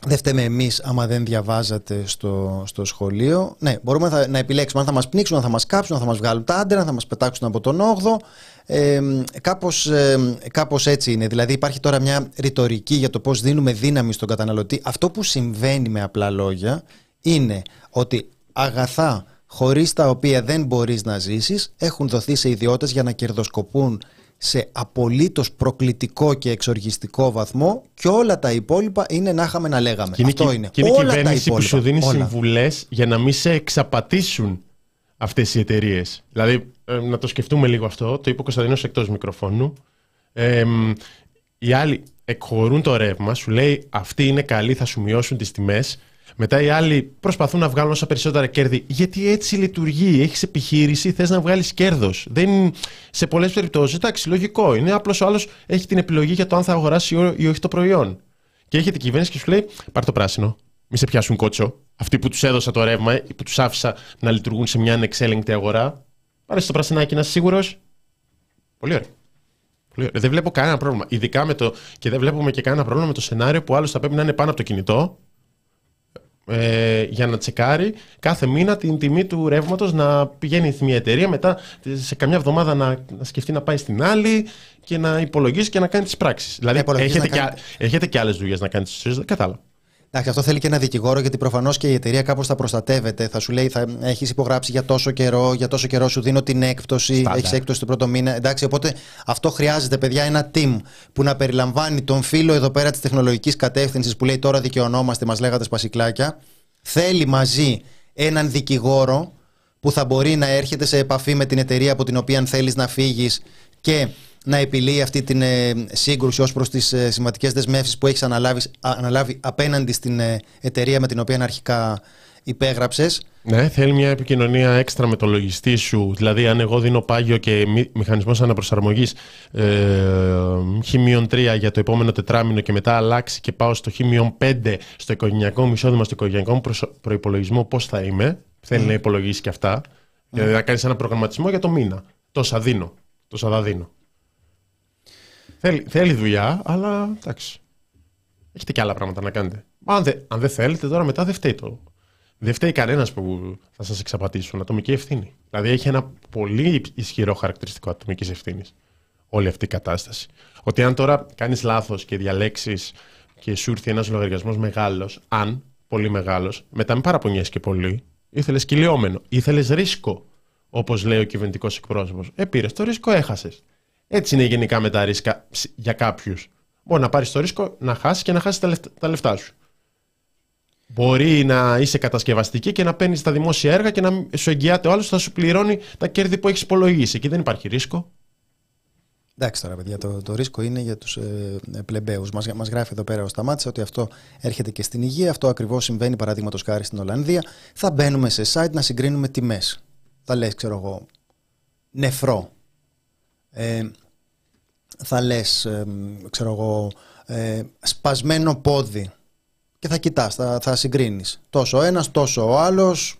δεν φταίμε εμείς άμα δεν διαβάζατε στο, στο σχολείο. Ναι, μπορούμε να, να επιλέξουμε αν θα μας πνίξουν, αν θα μας κάψουν, αν θα μας βγάλουν τα άντερα, αν θα μας πετάξουν από τον 8ο. Ε, κάπως, ε, κάπως έτσι είναι. Δηλαδή υπάρχει τώρα μια ρητορική για το πώς δίνουμε δύναμη στον καταναλωτή. Αυτό που συμβαίνει με απλά λόγια είναι ότι αγαθά χωρίς τα οποία δεν μπορείς να ζήσεις έχουν δοθεί σε ιδιώτες για να κερδοσκοπούν σε απολύτως προκλητικό και εξοργιστικό βαθμό και όλα τα υπόλοιπα είναι να είχαμε να λέγαμε. Και είναι, Αυτό κυ- είναι. και είναι όλα τα κυβέρνηση που υπόλοιπα. σου δίνει Όλα. συμβουλές για να μην σε εξαπατήσουν αυτές οι εταιρείες. Δηλαδή, ε, να το σκεφτούμε λίγο αυτό. Το είπε ο Κωνσταντίνος εκτός μικροφώνου. Ε, μ, οι άλλοι εκχωρούν το ρεύμα, σου λέει αυτοί είναι καλοί, θα σου μειώσουν τις τιμές. Μετά οι άλλοι προσπαθούν να βγάλουν όσα περισσότερα κέρδη. Γιατί έτσι λειτουργεί. Έχεις επιχείρηση, θες να βγάλεις κέρδος. Σε πολλές περιπτώσεις, εντάξει, λογικό είναι. Απλώς ο άλλος έχει την επιλογή για το αν θα αγοράσει ή όχι το προϊόν. Και έχει την κυβέρνηση και σου λέει: Πάρ το πράσινο. Μη σε πιάσουν κότσο. Αυτοί που τους έδωσα το ρεύμα ή που τους άφησα να λειτουργούν σε μια ανεξέλεγκτη αγορά. Πάρε το πρασινάκι να είσαι σίγουρος. Πολύ ωραία. Πολύ ωραία. Δεν βλέπω κανένα πρόβλημα. Ειδικά με το. και δεν βλέπουμε και κανένα πρόβλημα με το σενάριο που άλλος θα πρέπει να είναι πάνω από το κινητό ε, για να τσεκάρει κάθε μήνα την τιμή του ρεύματος να πηγαίνει στη μια εταιρεία, μετά σε καμιά εβδομάδα να, να σκεφτεί να πάει στην άλλη και να υπολογίσει και να κάνει τις πράξεις. Δηλαδή, υπολογίσει έχετε, να και, κάνει- έχετε και άλλες δουλειές να κάνετε στι τρει. Κατάλαβα. Εντάξει, αυτό θέλει και ένα δικηγόρο γιατί προφανώς και η εταιρεία κάπως θα προστατεύεται. Θα σου λέει, θα έχεις υπογράψει για τόσο καιρό, για τόσο καιρό σου δίνω την έκπτωση, Στάνταρ. έχεις έκπτωση το πρώτο μήνα. Εντάξει, οπότε αυτό χρειάζεται, παιδιά, ένα team που να περιλαμβάνει τον φίλο εδώ πέρα της τεχνολογικής κατεύθυνσης που λέει τώρα δικαιωνόμαστε, μας λέγατε σπασικλάκια. Θέλει μαζί έναν δικηγόρο που θα μπορεί να έρχεται σε επαφή με την εταιρεία από την οποία θέλεις να φύγεις και να επιλύει αυτή την ε, σύγκρουση ως προς τις ε, σημαντικές δεσμεύσεις που έχεις αναλάβεις, α- αναλάβει απέναντι στην ε, εταιρεία με την οποία αρχικά υπέγραψες. Ναι, θέλει μια επικοινωνία έξτρα με το λογιστή σου. Δηλαδή, αν εγώ δίνω πάγιο και μηχανισμός αναπροσαρμογής ε, χ-3 για το επόμενο τετράμινο και μετά αλλάξει και πάω στο χ-5 στο οικογενειακό μου εισόδημα, στο οικογενειακό μου προπολογισμό, πώς θα είμαι. Θέλει να υπολογίσει και αυτά. Δηλαδή, να κάνεις ένα προγραμματισμό για το μήνα. Τόσα δίνω. Τόσα θα δίνω. Θέλει, θέλει δουλειά, αλλά εντάξει. Έχετε και άλλα πράγματα να κάνετε. Αν, δε, αν δεν θέλετε, τώρα μετά δεν φταίει το. Δεν φταίει κανένας που θα σας εξαπατήσουν. Ατομική ευθύνη. Δηλαδή έχει ένα πολύ ισχυρό χαρακτηριστικό ατομικής ευθύνης όλη αυτή η κατάσταση. Ότι αν τώρα κάνεις λάθος και διαλέξεις και σου έρθει ένας λογαριασμός μεγάλος, αν πολύ μεγάλος, μετά μην παραπονιέσαι και πολύ. Ήθελες κυλιόμενο. Ήθελες ρίσκο, όπως λέει ο κυβερνητικός εκπρόσωπος. Ε, πήρες το ρίσκο, έχασες. Έτσι είναι γενικά με τα ρίσκα για κάποιους. Μπορεί να πάρεις το ρίσκο, να χάσεις και να χάσεις τα λεφτά σου. Μπορεί να είσαι κατασκευαστική και να παίρνεις τα δημόσια έργα και να σου εγγυάται ο άλλος θα σου πληρώνει τα κέρδη που έχεις υπολογίσει. Εκεί δεν υπάρχει ρίσκο. Εντάξει τώρα, παιδιά, το, το ρίσκο είναι για τους ε, πλεμπαίους. Μας μας γράφει εδώ πέρα ο Σταμάτησα ότι αυτό έρχεται και στην υγεία. Αυτό ακριβώς συμβαίνει, παραδείγματος χάρη στην Ολλανδία. Θα μπαίνουμε σε site να συγκρίνουμε τιμές. Θα λες, ξέρω εγώ, νεφρό. Ε, θα λες, ε, ξέρω εγώ, ε, σπασμένο πόδι και θα κοιτάς, θα, θα συγκρίνεις. Τόσο ο ένας, τόσο ο άλλος.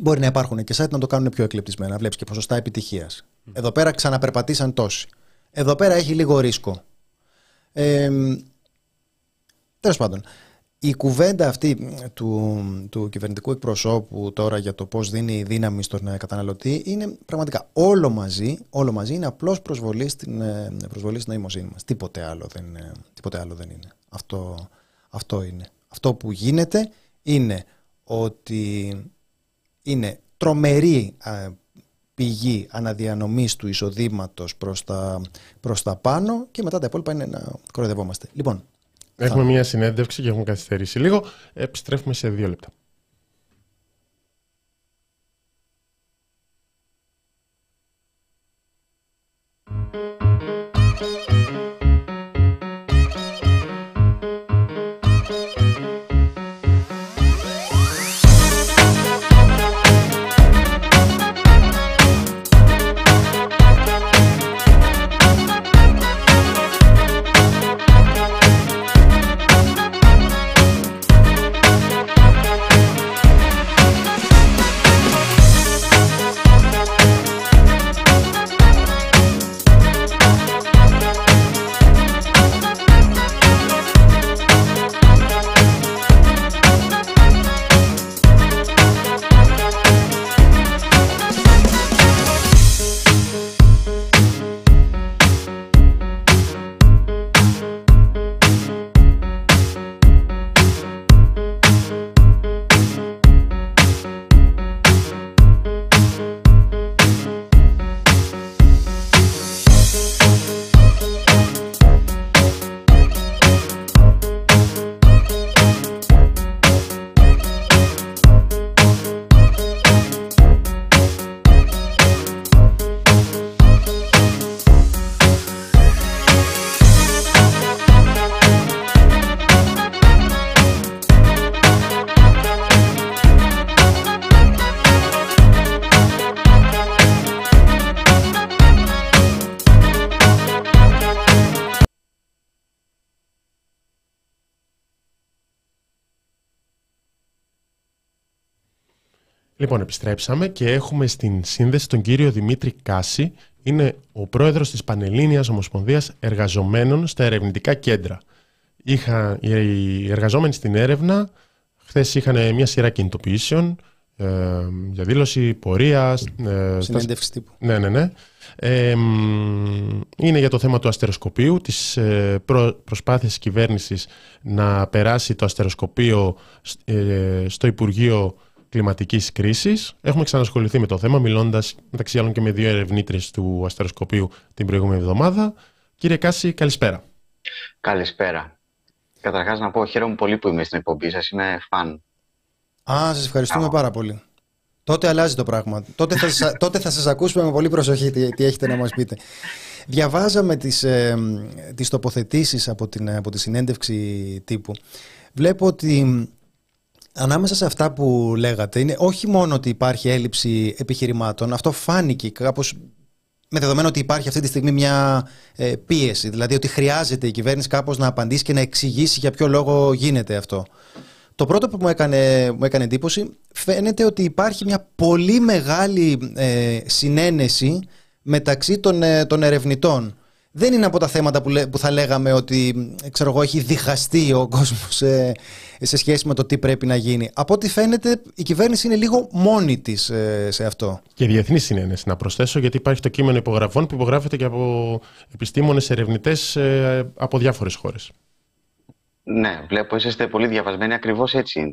Μπορεί να υπάρχουν και site να το κάνουν πιο εκλεπτισμένα. Βλέπεις και ποσοστά επιτυχίας. Εδώ πέρα ξαναπερπατήσαν τόσοι. Εδώ πέρα έχει λίγο ρίσκο. Ε, τέλος πάντων, η κουβέντα αυτή του, του κυβερνητικού εκπροσώπου τώρα για το πώς δίνει δύναμη στον καταναλωτή είναι πραγματικά όλο μαζί, όλο μαζί είναι απλώς προσβολή στην, ε, προσβολή στην νοημοσύνη μας. Τίποτε άλλο δεν, τίποτε άλλο δεν είναι. Αυτό, αυτό είναι. Αυτό που γίνεται είναι ότι είναι τρομερή πηγή αναδιανομής του εισοδήματος προς τα, προς τα πάνω και μετά τα υπόλοιπα είναι να κοροϊδευόμαστε. Λοιπόν, Έχουμε μια συνέντευξη και έχουμε καθυστερήσει λίγο. Επιστρέφουμε σε δύο λεπτά. Λοιπόν, επιστρέψαμε και έχουμε στην σύνδεση τον κύριο Δημήτρη Κάση. Είναι ο πρόεδρος της Πανελλήνιας Ομοσπονδίας Εργαζομένων στα ερευνητικά κέντρα. Είχα, οι εργαζόμενοι στην έρευνα χθες είχαν μια σειρά κινητοποιήσεων ε, διαδήλωση, πορεία. Ε, Συνέντευξη τύπου. Ναι, ναι, ναι. Ε, είναι για το θέμα του αστεροσκοπείου, της ε, προ, προσπάθειας της κυβέρνησης να περάσει το αστεροσκοπείο ε, στο Υπουργείο κλιματικής κρίσης. Έχουμε ξανασχοληθεί με το θέμα, μιλώντας μεταξύ άλλων και με δύο ερευνήτριες του αστεροσκοπείου την προηγούμενη εβδομάδα. Κύριε Κάση, καλησπέρα. Καλησπέρα. Καταρχάς να πω χαίρομαι πολύ που είμαι στην εκπομπή σας. Είμαι φαν. Α, σας ευχαριστούμε πάρα πολύ. Τότε αλλάζει το πράγμα. Τότε θα, τότε θα σας ακούσουμε με πολύ προσοχή τι, τι έχετε να μας πείτε. Διαβάζαμε τις, ε, τις τοποθετήσεις από, την, από τη συνέντευξη τύπου. Βλέπω ότι Ανάμεσα σε αυτά που λέγατε είναι όχι μόνο ότι υπάρχει έλλειψη επιχειρημάτων, αυτό φάνηκε κάπως με δεδομένο ότι υπάρχει αυτή τη στιγμή μια ε, πίεση, δηλαδή ότι χρειάζεται η κυβέρνηση κάπως να απαντήσει και να εξηγήσει για ποιο λόγο γίνεται αυτό. Το πρώτο που μου έκανε, μου έκανε εντύπωση φαίνεται ότι υπάρχει μια πολύ μεγάλη ε, συνένεση μεταξύ των, ε, των ερευνητών δεν είναι από τα θέματα που, που θα λέγαμε ότι ξέρω εγώ, έχει διχαστεί ο κόσμος σε, σε σχέση με το τι πρέπει να γίνει. Από ό,τι φαίνεται, η κυβέρνηση είναι λίγο μόνη της ε, σε αυτό. Και διεθνή συνένεση, να προσθέσω, γιατί υπάρχει το κείμενο υπογραφών που υπογράφεται και από επιστήμονες ερευνητές ε, από διάφορες χώρες. Ναι, βλέπω είσαστε πολύ διαβασμένοι, ακριβώς έτσι είναι.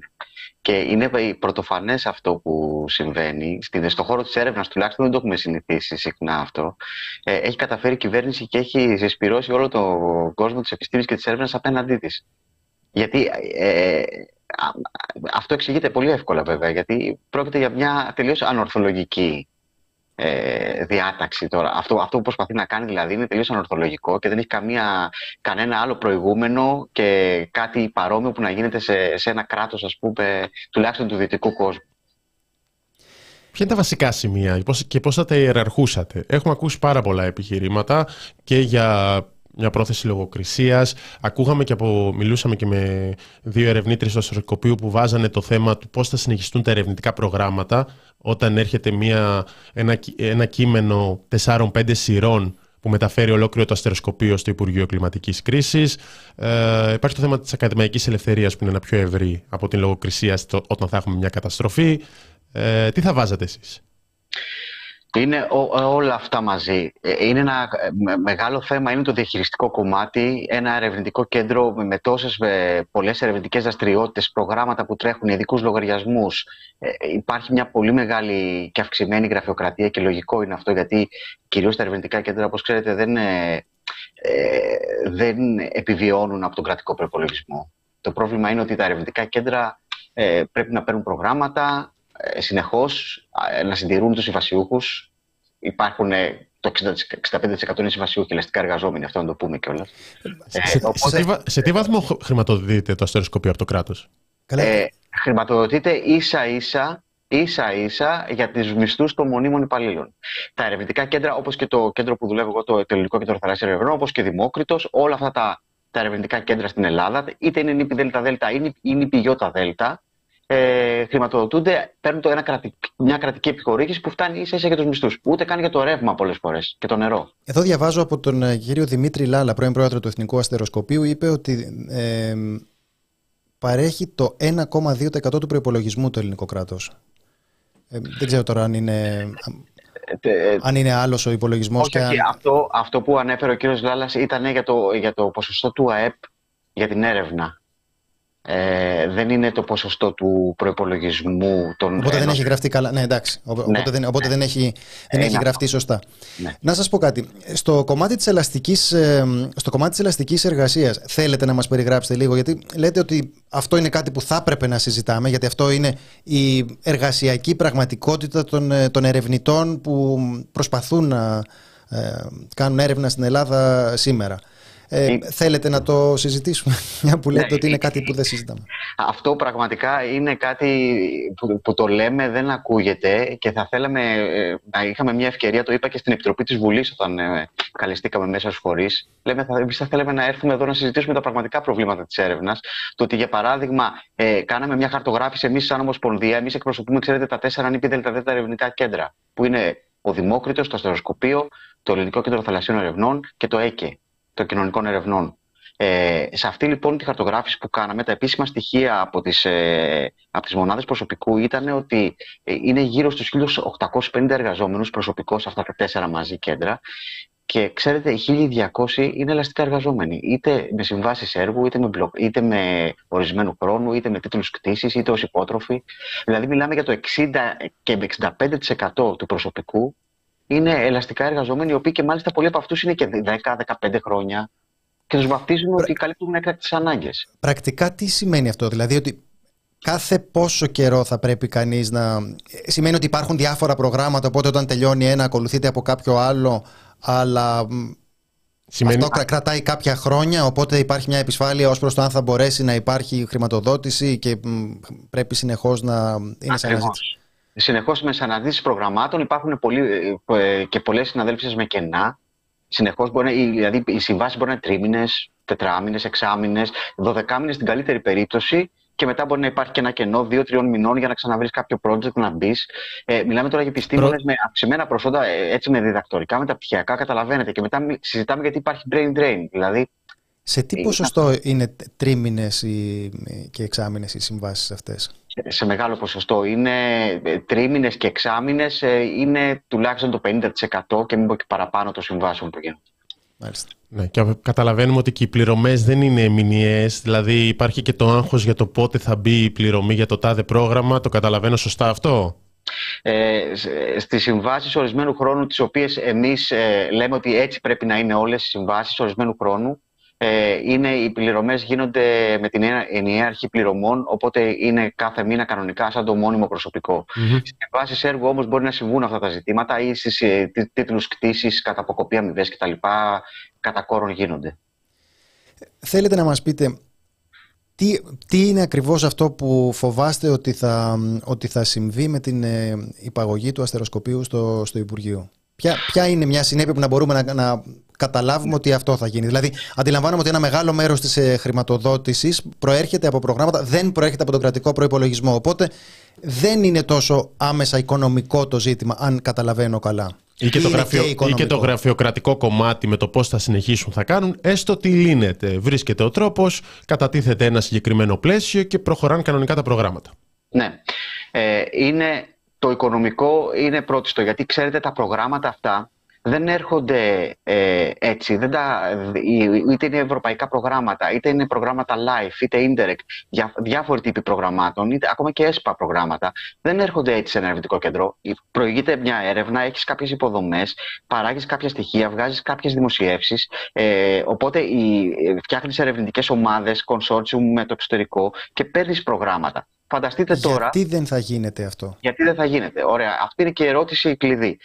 Και είναι πρωτοφανές αυτό που συμβαίνει. Στον χώρο της έρευνας, τουλάχιστον δεν το έχουμε συνηθίσει συχνά αυτό. Ε, έχει καταφέρει η κυβέρνηση και έχει συσπηρώσει όλο τον κόσμο της επιστήμης και της έρευνας απέναντί της. Γιατί ε, αυτό εξηγείται πολύ εύκολα βέβαια, γιατί πρόκειται για μια τελείως ανορθολογική ε, διάταξη τώρα. Αυτό, αυτό που προσπαθεί να κάνει δηλαδή είναι τελείως ανορθολογικό και δεν έχει καμία, κανένα άλλο προηγούμενο και κάτι παρόμοιο που να γίνεται σε, σε ένα κράτος ας πούμε τουλάχιστον του δυτικού κόσμου. Ποια είναι τα βασικά σημεία και πώς θα τα ιεραρχούσατε; Έχουμε ακούσει πάρα πολλά επιχειρήματα και για μια πρόθεση λογοκρισίας. Ακούγαμε και από, μιλούσαμε και με δύο ερευνήτρε του αστροσκοπείου που βάζανε το θέμα του πώς θα συνεχιστούν τα ερευνητικά προγράμματα όταν έρχεται μια, ένα, ένα κείμενο 4-5 σειρών που μεταφέρει ολόκληρο το αστεροσκοπείο στο Υπουργείο Κλιματικής Κρίσης. Ε, υπάρχει το θέμα της ακαδημαϊκής ελευθερίας που είναι ένα πιο ευρύ από την λογοκρισία στο, όταν θα έχουμε μια καταστροφή. Ε, τι θα βάζατε εσείς; Είναι όλα αυτά μαζί. Ε, είναι ένα ε, μεγάλο θέμα, είναι το διαχειριστικό κομμάτι, ένα ερευνητικό κέντρο με τόσες πολλές ερευνητικές δραστηριότητες, προγράμματα που τρέχουν, ειδικούς λογαριασμούς. Ε, υπάρχει μια πολύ μεγάλη και αυξημένη γραφειοκρατία και λογικό είναι αυτό γιατί κυρίως τα ερευνητικά κέντρα, όπως ξέρετε, δεν, δεν επιβιώνουν από τον κρατικό προπολογισμό. Το πρόβλημα είναι ότι τα ερευνητικά κέντρα πρέπει να παίρνουν προγράμματα, ε, συνεχώς να συντηρούν τους συμβασιούχους. Υπάρχουν ε, το 65% είναι συμβασιούχοι ελαστικά εργαζόμενοι, αυτό να το πούμε κιόλα. Σε, ε, σε, τι βαθμό χρηματοδοτείται το αστεροσκοπείο από το κράτο, ε, Χρηματοδοτείται ίσα ίσα ίσα ίσα για του μισθού των μονίμων υπαλλήλων. Τα ερευνητικά κέντρα, όπω και το κέντρο που δουλεύω εγώ, το Ελληνικό Κέντρο Θαλάσσιων Ερευνών, όπω και Δημόκριτο, όλα αυτά τα, τα ερευνητικά κέντρα στην Ελλάδα, είτε είναι νύπη ΔΕΛΤΑ ΔΕΛΤΑ ή νύπη ΙΟΤΑ ΔΕΛΤΑ, ε, χρηματοδοτούνται, παίρνουν το ένα κρατη, μια κρατική επιχορήγηση που φτάνει ίσα ίσα για τους μισθούς. Ούτε καν για το ρεύμα πολλές φορές και το νερό. Εδώ διαβάζω από τον ε, κύριο Δημήτρη Λάλα, πρώην πρόεδρο του Εθνικού Αστεροσκοπείου, είπε ότι ε, παρέχει το 1,2% του προπολογισμού το ελληνικό κράτος. Ε, δεν ξέρω τώρα αν είναι. Ε, αν είναι άλλος ο υπολογισμός. και αν... αυτό, αυτό που ανέφερε ο κύριος Λάλας ήταν για το, για το ποσοστό του ΑΕΠ για την έρευνα ε, δεν είναι το ποσοστό του προπολογισμού των. Οπότε δεν έχει γραφτεί καλά. Ναι, εντάξει. Ναι, οπότε δεν, οπότε ναι. δεν έχει, δεν έχει γραφτεί σωστά. Ναι. Να σας πω κάτι. Στο κομμάτι της ελαστικής ε, στο κομμάτι της ελαστικής εργασίας, θέλετε να μας περιγράψετε λίγο, γιατί λέτε ότι αυτό είναι κάτι που θα έπρεπε να συζητάμε, γιατί αυτό είναι η εργασιακή πραγματικότητα των, ε, των ερευνητών που προσπαθούν να ε, κάνουν έρευνα στην Ελλάδα σήμερα. Ε, θέλετε να το συζητήσουμε, μια που λέτε ναι, ότι είναι κάτι που δεν συζητάμε. Αυτό πραγματικά είναι κάτι που, που το λέμε, δεν ακούγεται και θα θέλαμε ε, να είχαμε μια ευκαιρία, το είπα και στην Επιτροπή της Βουλής όταν ε, καλεστήκαμε μέσα στους φορείς. Λέμε, θα, εμείς θα θέλαμε να έρθουμε εδώ να συζητήσουμε τα πραγματικά προβλήματα της έρευνας. Το ότι για παράδειγμα ε, κάναμε μια χαρτογράφηση εμείς σαν Ομοσπονδία, εμείς εκπροσωπούμε, ξέρετε, τα τέσσερα νύπη δελτα ερευνητικά κέντρα, που είναι ο Δημόκριτος, το Αστεροσκοπείο, το Ελληνικό Κέντρο Θαλασσίων Ερευνών και το ΕΚΕ των κοινωνικών ερευνών. Ε, σε αυτή λοιπόν τη χαρτογράφηση που κάναμε, τα επίσημα στοιχεία από τις, ε, από τις μονάδες προσωπικού ήταν ότι ε, είναι γύρω στους 1.850 εργαζόμενους προσωπικώς αυτά τα τέσσερα μαζί κέντρα και ξέρετε, οι 1.200 είναι ελαστικά εργαζόμενοι, είτε με συμβάσεις έργου, είτε με, μπλοκ, είτε με ορισμένου χρόνου, είτε με τίτλους κτήσης, είτε ως υπότροφοι. Δηλαδή, μιλάμε για το 60 και 65% του προσωπικού είναι ελαστικά εργαζόμενοι, οι οποίοι και μάλιστα πολλοί από αυτούς είναι και 10-15 χρόνια και τους βαφτίζουν ότι καλύπτουν έκτακτε ανάγκες. Πρακτικά τι σημαίνει αυτό, δηλαδή ότι κάθε πόσο καιρό θα πρέπει κανείς να. Σημαίνει ότι υπάρχουν διάφορα προγράμματα, οπότε όταν τελειώνει ένα, ακολουθείται από κάποιο άλλο, αλλά. Σημαίνει... Αυτό κρατάει κάποια χρόνια, οπότε υπάρχει μια επισφάλεια ως προς το αν θα μπορέσει να υπάρχει χρηματοδότηση και πρέπει συνεχώς να είναι σε αναζήτηση. Συνεχώς με αναδύσει προγραμμάτων υπάρχουν πολλοί, ε, και πολλές συναδέλφοι με κενά. Συνεχώς μπορεί, δηλαδή οι συμβάσεις μπορεί να είναι τρίμηνες, τετράμινε, εξάμηνες, δωδεκάμινε στην καλύτερη περίπτωση και μετά μπορεί να υπάρχει και ένα κενό δύο-τριών μηνών για να ξαναβρεις κάποιο project να μπεις. Ε, μιλάμε τώρα για επιστήμονες με αυξημένα προσόντα, ε, έτσι με διδακτορικά, μεταπτυχιακά, καταλαβαίνετε. Και μετά συζητάμε γιατί υπάρχει brain drain. Δηλαδή, σε τι ποσοστό είναι τρίμηνες και εξάμηνες οι συμβάσεις αυτές, Σε μεγάλο ποσοστό. Είναι ε, τρίμηνες και εξάμηνες, ε, είναι τουλάχιστον το 50% και μην πω και παραπάνω των συμβάσεων που γίνονται. Μάλιστα. Ναι, και καταλαβαίνουμε ότι και οι πληρωμές δεν είναι μηνιαίες. Δηλαδή υπάρχει και το άγχος για το πότε θα μπει η πληρωμή για το τάδε πρόγραμμα. Το καταλαβαίνω σωστά αυτό; Ε, Στις συμβάσεις ορισμένου χρόνου, τις οποίες εμείς ε, λέμε ότι έτσι πρέπει να είναι όλες οι συμβάσεις ορισμένου χρόνου, ε, είναι, οι πληρωμές γίνονται με την ενιαία αρχή πληρωμών, οπότε είναι κάθε μήνα κανονικά σαν το μόνιμο προσωπικό. Mm-hmm. Στι συμβάσει έργου όμως μπορεί να συμβούν αυτά τα ζητήματα ή στις ε, τίτλους κτήση, κατά αποκοπή αμοιβές κτλ. κατά κόρον γίνονται. Θέλετε να μας πείτε τι, τι είναι ακριβώς αυτό που φοβάστε ότι θα, ότι θα συμβεί με την ε, υπαγωγή του αστεροσκοπίου στο, στο Υπουργείο; Ποια, ποια είναι μια συνέπεια που να μπορούμε να, να καταλάβουμε ότι αυτό θα γίνει. Δηλαδή, αντιλαμβάνομαι ότι ένα μεγάλο μέρος της ε, χρηματοδότησης προέρχεται από προγράμματα, δεν προέρχεται από τον κρατικό προπολογισμό. Οπότε δεν είναι τόσο άμεσα οικονομικό το ζήτημα, αν καταλαβαίνω καλά. Ή και, το γραφειο... ή και το γραφειοκρατικό κομμάτι με το πώς θα συνεχίσουν θα κάνουν, έστω τι λύνεται. Βρίσκεται ο τρόπος, κατατίθεται ένα συγκεκριμένο πλαίσιο και προχωράνε κανονικά τα προγράμματα. Ναι. Ε, είναι, το οικονομικό είναι πρώτιστο, γιατί ξέρετε τα προγράμματα αυτά δεν έρχονται ε, έτσι. Δεν τα, είτε είναι ευρωπαϊκά προγράμματα, είτε είναι προγράμματα live, είτε indirect, διά, διάφοροι τύποι προγραμμάτων, είτε ακόμα και ΕΣΠΑ προγράμματα, δεν έρχονται έτσι σε ένα ερευνητικό κέντρο. Προηγείται μια έρευνα, έχεις κάποιες υποδομές, παράγεις κάποια στοιχεία, βγάζεις κάποιες δημοσιεύσεις. Ε, οπότε φτιάχνεις ερευνητικές ομάδες, consortium με το εξωτερικό και παίρνεις προγράμματα. Φανταστείτε τώρα. Γιατί δεν θα γίνεται αυτό; Γιατί δεν θα γίνεται; Ωραία. Αυτή είναι και η ερώτηση κλειδί.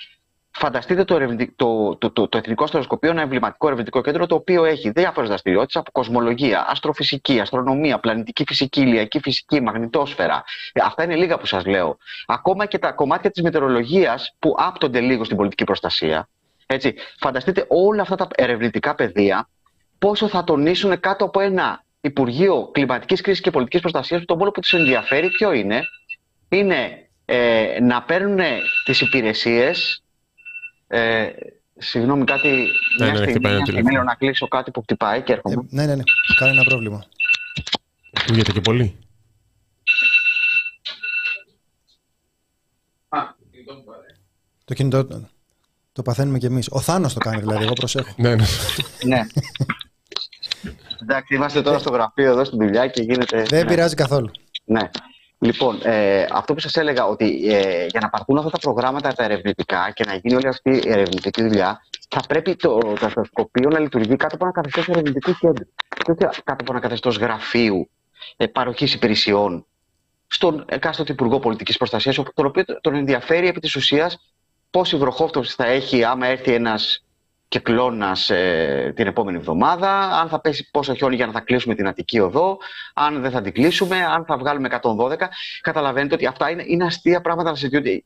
Φανταστείτε το, το, το, το, το Εθνικό Στεροσκοπείο, ένα εμβληματικό ερευνητικό κέντρο, το οποίο έχει διάφορες δραστηριότητες από κοσμολογία, αστροφυσική, αστρονομία, πλανητική φυσική, ηλιακή φυσική, μαγνητόσφαιρα. Ε, αυτά είναι λίγα που σας λέω. Ακόμα και τα κομμάτια της μετεωρολογίας που άπτονται λίγο στην πολιτική προστασία. Έτσι, φανταστείτε όλα αυτά τα ερευνητικά πεδία πόσο θα τονίσουν κάτω από ένα Υπουργείο Κλιματικής Κρίσης και Πολιτικής Προστασίας που το μόνο που τους ενδιαφέρει ποιο είναι, είναι ε, να παίρνουν τις υπηρεσίες ε, συγγνώμη, κάτι. Ναι, μια ναι, στιγμή, να κλείσω κάτι που χτυπάει και έρχομαι. Ε, ναι, ναι, ναι. Κάνει ένα πρόβλημα. Ακούγεται και πολύ. Το κινητό το παθαίνουμε κι εμείς. Ο Θάνος το κάνει δηλαδή, εγώ προσέχω. ναι, ναι. ναι. Εντάξει, είμαστε τώρα στο γραφείο εδώ στην δουλειά και γίνεται... Δεν ναι. πειράζει καθόλου. Ναι. Λοιπόν, ε, αυτό που σας έλεγα, ότι ε, για να πάρθουν αυτά τα προγράμματα τα ερευνητικά και να γίνει όλη αυτή η ερευνητική δουλειά, θα πρέπει το, το αστροσκοπείο να λειτουργεί κάτω από ένα καθεστώς ερευνητικού κέντρου. Και όχι κάτω από ένα καθεστώς γραφείου ε, παροχής υπηρεσιών στον εκάστοτε Υπουργό Πολιτικής Προστασίας, τον οποίο τον ενδιαφέρει επί της ουσίας πόση βροχόπτωση θα έχει άμα έρθει ένας και κλώνα ε, την επόμενη εβδομάδα, αν θα πέσει πόσο χιόνι για να θα κλείσουμε την Αττική Οδό, αν δεν θα την κλείσουμε, αν θα βγάλουμε 112. Καταλαβαίνετε ότι αυτά είναι, είναι αστεία πράγματα να συζητιούνται. Ε,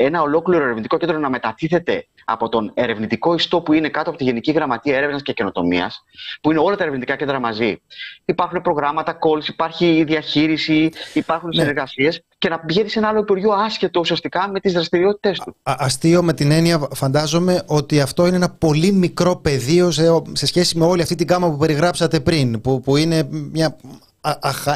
ε, ένα ολόκληρο ερευνητικό κέντρο να μετατίθεται από τον ερευνητικό ιστό που είναι κάτω από τη Γενική Γραμματεία Έρευνας και Καινοτομίας, που είναι όλα τα ερευνητικά κέντρα μαζί. Υπάρχουν προγράμματα, calls, υπάρχει διαχείριση, υπάρχουν ναι. συνεργασίες και να πηγαίνει σε ένα άλλο Υπουργείο άσχετο ουσιαστικά με τις δραστηριότητές του. Α, αστείο με την έννοια, φαντάζομαι, ότι αυτό είναι ένα πολύ μικρό πεδίο σε, σε σχέση με όλη αυτή την κάμα που περιγράψατε πριν, που, που είναι μια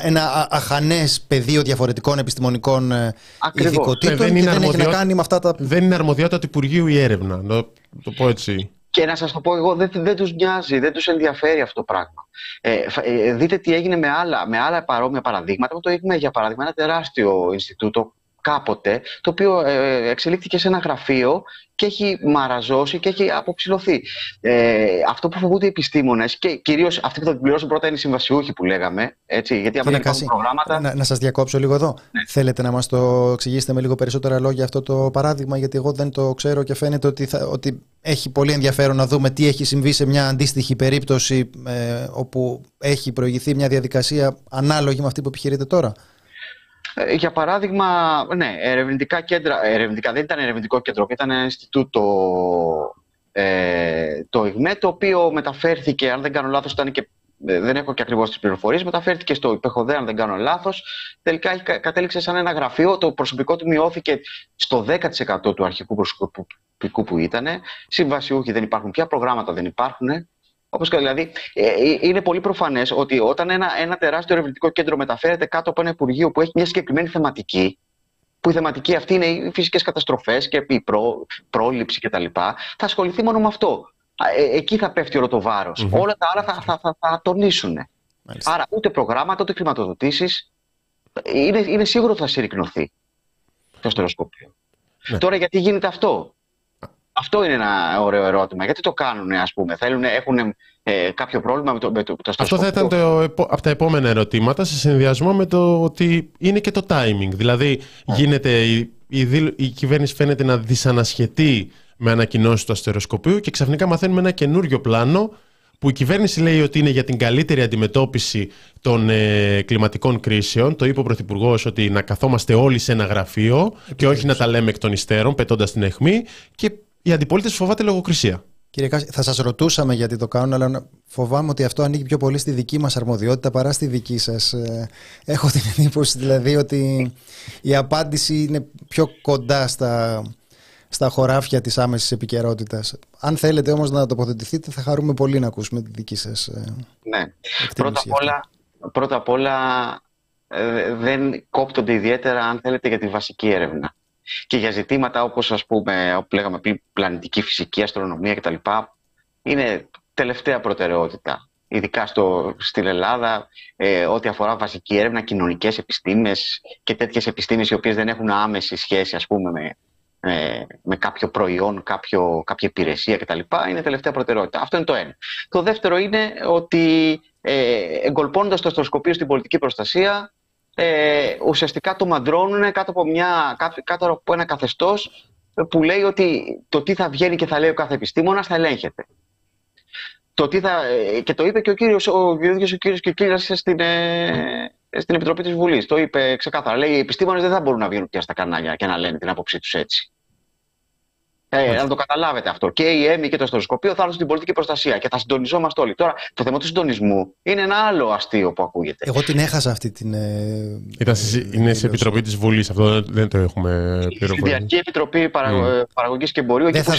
ένα αχανές πεδίο διαφορετικών επιστημονικών ε, Ακριβώς. ειδικοτήτων ε, δεν και δεν έχει να κάνει με αυτά τα... Δεν είναι αρμοδιότητα του Υπουργείου η έρευνα, το, το πω έτσι. Και να σας το πω εγώ, δεν, δεν τους νοιάζει, δεν τους ενδιαφέρει αυτό το πράγμα. Ε, ε, δείτε τι έγινε με άλλα, με άλλα παρόμοια παραδείγματα. Το έχουμε για παράδειγμα ένα τεράστιο Ινστιτούτο κάποτε, το οποίο ε, εξελίχθηκε σε ένα γραφείο και έχει μαραζώσει και έχει αποψηλωθεί. Ε, αυτό που φοβούνται οι επιστήμονες και κυρίως αυτοί που θα την πληρώσουν πρώτα είναι οι συμβασιούχοι που λέγαμε. Έτσι, γιατί αν δεν υπάρχουν προγράμματα. Να, να σας διακόψω λίγο εδώ. Ναι. Θέλετε να μας το εξηγήσετε με λίγο περισσότερα λόγια αυτό το παράδειγμα, γιατί εγώ δεν το ξέρω και φαίνεται ότι, θα, ότι έχει πολύ ενδιαφέρον να δούμε τι έχει συμβεί σε μια αντίστοιχη περίπτωση ε, όπου έχει προηγηθεί μια διαδικασία ανάλογη με αυτή που επιχειρείτε τώρα. Ε, για παράδειγμα, ναι, ερευνητικά κέντρα, ερευνητικά δεν ήταν ερευνητικό κέντρο, ήταν ένα Ινστιτούτο ε, το ΙΓΜΕ, το οποίο μεταφέρθηκε, αν δεν κάνω λάθος, ήταν και ε, δεν έχω και ακριβώς τις πληροφορίες. Μεταφέρθηκε στο Υπεχοδέ, αν δεν κάνω λάθος. Τελικά κατέληξε σαν ένα γραφείο. Το προσωπικό του μειώθηκε στο 10% του αρχικού προσωπικού που ήταν. Συμβασιούχοι δεν υπάρχουν πια, προγράμματα δεν υπάρχουν. Όπως και δηλαδή, ε, ε, είναι πολύ προφανές ότι όταν ένα, ένα τεράστιο ερευνητικό κέντρο μεταφέρεται κάτω από ένα Υπουργείο που έχει μια συγκεκριμένη θεματική, που η θεματική αυτή είναι οι φυσικές καταστροφές και η πρόληψη κτλ., θα ασχοληθεί μόνο με αυτό. ε, εκεί θα πέφτει όλο το βαρο Όλα τα άλλα θα, θα, θα, θα τονίσουν. Άρα ούτε προγράμματα, ούτε χρηματοδοτήσεις. Είναι, είναι σίγουρο ότι θα συρρυκνωθεί το στεροσκόπιο. Ναι. Τώρα γιατί γίνεται αυτό; Αυτό είναι ένα ωραίο ερώτημα. Γιατί το κάνουν, ας πούμε. Θέλουν, έχουν ε, κάποιο πρόβλημα με το, με το, το Αυτό θα ήταν το, από τα επόμενα ερωτήματα σε συνδυασμό με το ότι είναι και το timing. Δηλαδή, ναι. γίνεται η, η, η, κυβέρνηση φαίνεται να δυσανασχετεί με ανακοινώσεις του αστεροσκοπείου και ξαφνικά μαθαίνουμε ένα καινούριο πλάνο που η κυβέρνηση λέει ότι είναι για την καλύτερη αντιμετώπιση των ε, κλιματικών κρίσεων. Το είπε ο Πρωθυπουργός ότι να καθόμαστε όλοι σε ένα γραφείο και όχι να τα λέμε εκ των υστέρων, πετώντας την αιχμή. Και η αντιπολίτευση φοβάται λογοκρισία. Κύριε Κάση, θα σας ρωτούσαμε γιατί το κάνουν, αλλά φοβάμαι ότι αυτό ανήκει πιο πολύ στη δική μας αρμοδιότητα παρά στη δική σας. Ε, έχω την εντύπωση δηλαδή ότι η απάντηση είναι πιο κοντά στα, στα χωράφια της άμεσης επικαιρότητας. Αν θέλετε όμως να τοποθετηθείτε θα χαρούμε πολύ να ακούσουμε τη δική σας ε, Ναι. Πρώτα απ, όλα, πρώτα απ' όλα ε, δεν κόπτονται ιδιαίτερα αν θέλετε για τη βασική έρευνα. Και για ζητήματα όπως ας πούμε, όπου λέγαμε πριν, πλανητική φυσική, αστρονομία κτλ. είναι τελευταία προτεραιότητα. Ειδικά στο, στην Ελλάδα, ε, ό,τι αφορά βασική έρευνα, κοινωνικές επιστήμες και τέτοιες επιστήμες οι οποίες δεν έχουν άμεση σχέση ας πούμε, με ε, με κάποιο προϊόν, κάποιο, κάποια υπηρεσία κτλ. είναι τελευταία προτεραιότητα. Αυτό είναι το ένα. Το δεύτερο είναι ότι ε, εγκολπώνοντας το αστροσκοπείο στην πολιτική προστασία ε, ουσιαστικά το μαντρώνουν κάτω από, μια, κάτω από ένα καθεστώς που λέει ότι το τι θα βγαίνει και θα λέει ο κάθε επιστήμονας θα ελέγχεται. Το τι θα, ε, και το είπε και ο κύριος, ο, ίδιος ο κύριος Κικίλιας στην, ε, στην Επιτροπή της Βουλής. Το είπε ξεκάθαρα. Λέει οι επιστήμονες δεν θα μπορούν να βγαίνουν πια στα κανάλια και να λένε την άποψή τους έτσι. Ε, να το καταλάβετε αυτό. Και η ΕΜΗ και το αστροσκοπείο θα έρθουν στην πολιτική προστασία και θα συντονιζόμαστε όλοι. Τώρα, το θέμα του συντονισμού είναι ένα άλλο αστείο που ακούγεται. Εγώ την έχασα αυτή την. Ε... Ήταν, είναι σε επιτροπή της Βουλής, αυτό δεν το έχουμε πληροφορήσει. Στην Διαρκή Επιτροπή Παραγω... mm. Παραγωγής και Εμπορίου, εκεί θα... που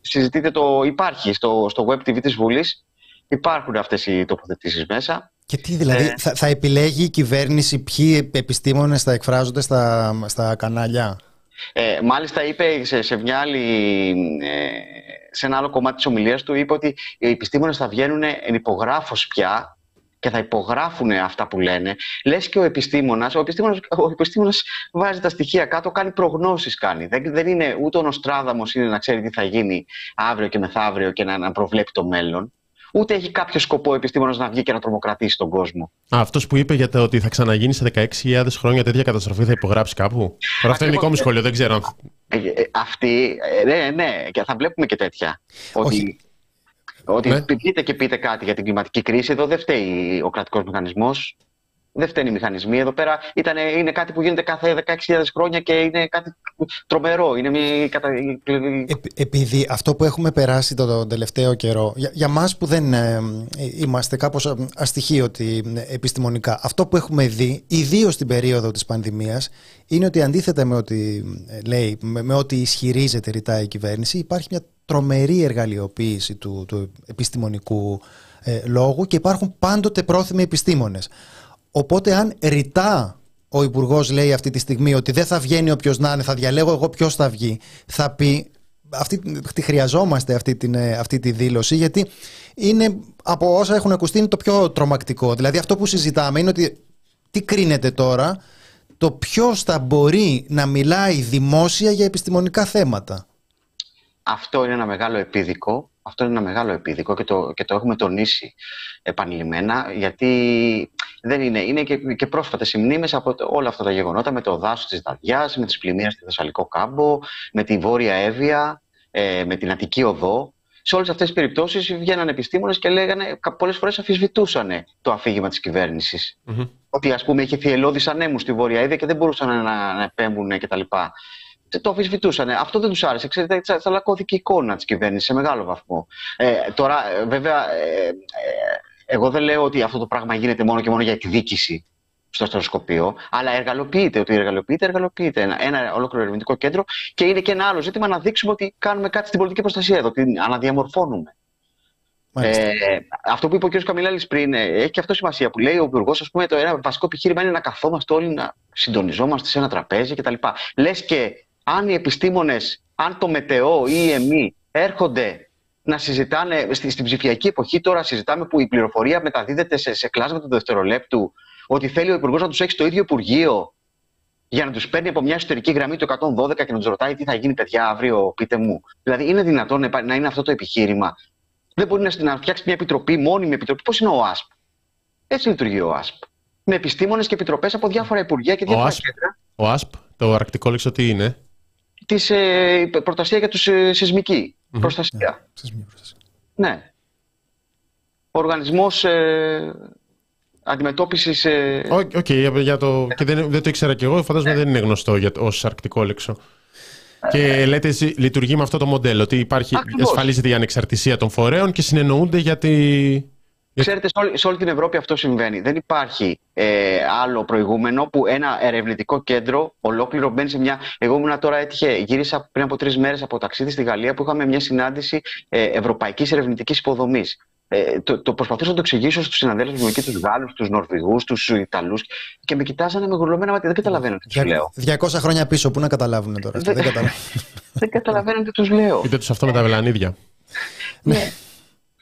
συζητείτε, το. Υπάρχει στο, στο web TV της Βουλής. Υπάρχουν αυτές οι τοποθετήσεις μέσα. Και τι δηλαδή, ε... θα, θα επιλέγει η κυβέρνηση ποιοι επιστήμονες θα εκφράζονται στα, στα κανάλια; Ε, μάλιστα είπε σε, σε, μια άλλη, ε, σε ένα άλλο κομμάτι της ομιλίας του είπε ότι οι επιστήμονες θα βγαίνουν εν υπογράφος πια και θα υπογράφουν αυτά που λένε. Λες και ο επιστήμονας, ο επιστήμονας, ο επιστήμονας βάζει τα στοιχεία κάτω, κάνει προγνώσεις κάνει. Δεν, δεν είναι ούτε ο Νοστράδαμος είναι να ξέρει τι θα γίνει αύριο και μεθαύριο και να, να προβλέπει το μέλλον ούτε έχει κάποιο σκοπό ο επιστήμονας να βγει και να τρομοκρατήσει τον κόσμο. Αυτός που είπε για το ότι θα ξαναγίνει σε 16.000 χρόνια τέτοια καταστροφή θα υπογράψει κάπου; Τώρα αυτό είναι δικό μου σχόλιο, δεν ξέρω. Ε, ε, αυτή, ε, ναι, ναι, και θα βλέπουμε και τέτοια. Ότι, ότι ναι. πείτε και πείτε κάτι για την κλιματική κρίση, εδώ δεν φταίει ο κρατικός μηχανισμός. Δεν φταίνει οι μηχανισμοί. Εδώ πέρα ήταν, είναι κάτι που γίνεται κάθε 16.000 χρόνια και είναι κάτι τρομερό. Είναι μια κατα... επειδή αυτό που έχουμε περάσει τον τελευταίο καιρό, για, για μας που δεν ε, είμαστε κάπως αστοιχείωτοι ε, επιστημονικά, αυτό που έχουμε δει, ιδίως στην περίοδο της πανδημίας, είναι ότι αντίθετα με ό,τι ε, λέει, με, με ό,τι ισχυρίζεται ρητά η κυβέρνηση, υπάρχει μια τρομερή εργαλειοποίηση του, του επιστημονικού ε, λόγου και υπάρχουν πάντοτε πρόθυμοι επιστήμονες. Οπότε, αν ρητά ο Υπουργός λέει αυτή τη στιγμή ότι δεν θα βγαίνει όποιος να είναι, θα διαλέγω εγώ ποιος θα βγει, θα πει. Αυτή, τη χρειαζόμαστε αυτή, την, ε, αυτή τη δήλωση γιατί είναι από όσα έχουν ακουστεί είναι το πιο τρομακτικό. Δηλαδή αυτό που συζητάμε είναι ότι τι κρίνεται τώρα το ποιος θα μπορεί να μιλάει δημόσια για επιστημονικά θέματα. Αυτό είναι ένα μεγάλο επίδικο. Αυτό είναι ένα μεγάλο επίδικο και το, και το έχουμε τονίσει επανειλημμένα, γιατί δεν είναι, είναι και, και πρόσφατες οι μνήμες από όλα αυτά τα γεγονότα με το δάσος της Δαδιάς, με τις πλημμύρες στη Θεσσαλικό κάμπο, με τη Βόρεια Εύβοια, ε, με την Αττική Οδό. Σε όλες αυτές τις περιπτώσεις βγαίναν επιστήμονες και λέγανε, πολλές φορές αφισβητούσαν το αφήγημα της κυβέρνησης. Mm-hmm. Ότι ας πούμε είχε θυελώδεις ανέμους στη Βόρεια Εύβοια και δεν μπορούσαν να, να επέμβουν κτλ το αμφισβητούσαν. Αυτό δεν τους άρεσε. Ξέρετε, τσαλακώθηκε η εικόνα της κυβέρνησης σε μεγάλο βαθμό. Ε, τώρα, ε, βέβαια, ε, ε, εγώ δεν λέω ότι αυτό το πράγμα γίνεται μόνο και μόνο για εκδίκηση στο αστροσκοπείο, αλλά εργαλοποιείται. Ότι εργαλοποιείται, εργαλοποιείται. Ένα, ένα ολόκληρο ερευνητικό κέντρο και είναι και ένα άλλο ζήτημα να δείξουμε ότι κάνουμε κάτι στην πολιτική προστασία εδώ, ότι αναδιαμορφώνουμε. Ε, αυτό που είπε ο κ. Καμιλάλης πριν ε, έχει και αυτό σημασία που λέει ο Υπουργός. Α πούμε, το ένα βασικό επιχείρημα είναι να καθόμαστε όλοι να συντονιζόμαστε σε ένα τραπέζι κτλ. Λες και αν οι επιστήμονες, αν το ΜΕΤΕΟ ή η ΕΜΗ έρχονται να συζητάνε στη, στην ψηφιακή εποχή. Τώρα συζητάμε που η πληροφορία μεταδίδεται σε, σε κλάσματα του δευτερολέπτου, ότι θέλει ο Υπουργός να τους έχει στο ίδιο Υπουργείο για να τους παίρνει από μια εσωτερική γραμμή το 112 και να τους ρωτάει τι θα γίνει, παιδιά, αύριο, πείτε μου. Δηλαδή, είναι δυνατόν να είναι αυτό το επιχείρημα; Δεν μπορεί να, φτιάξει μια επιτροπή, μόνιμη επιτροπή. Πώς είναι ο ΑΣΠ; Έτσι λειτουργεί ο ΑΣΠ. Με επιστήμονες και επιτροπές από διάφορα υπουργεία και διάφορα κέντρα. Ο ΟΑΣΠ, το αρκτικόλεξο τι είναι. Της ε, προστασία για τους ε, σεισμική mm-hmm. προστασία. Yeah. Ναι. Ο οργανισμός ε, αντιμετώπισης. Ε... OK, okay, για το... και δεν, δεν το ήξερα κι εγώ. Φαντάζομαι ναι. δεν είναι γνωστό για... ως αρκτικόλεξο. Και λέτε, λειτουργεί με αυτό το μοντέλο, ότι υπάρχει, Ακριβώς. ασφαλίζεται η ανεξαρτησία των φορέων και συνεννοούνται για τη... Ξέρετε, σε όλη, σε όλη την Ευρώπη αυτό συμβαίνει. Δεν υπάρχει ε, άλλο προηγούμενο που ένα ερευνητικό κέντρο ολόκληρο μπαίνει σε μια. Εγώ ήμουν τώρα έτυχε, γύρισα πριν από τρεις μέρες από ταξίδι στη Γαλλία που είχαμε μια συνάντηση ε, ευρωπαϊκής ερευνητικής υποδομής. Ε, το, το προσπαθούσα να το εξηγήσω στους συναδέλφους μου εκεί, τους Γάλλους, τους Νορβηγούς, τους Ιταλούς και με κοιτάζανε με γουρλωμένα μάτια. Δεν καταλαβαίνω τι τους λέω. 200 χρόνια πίσω, πού να καταλάβουν τώρα. δεν, δεν καταλαβαίνω τι τους λέω. Πείτε τους αυτό με τα βελανίδια. ναι.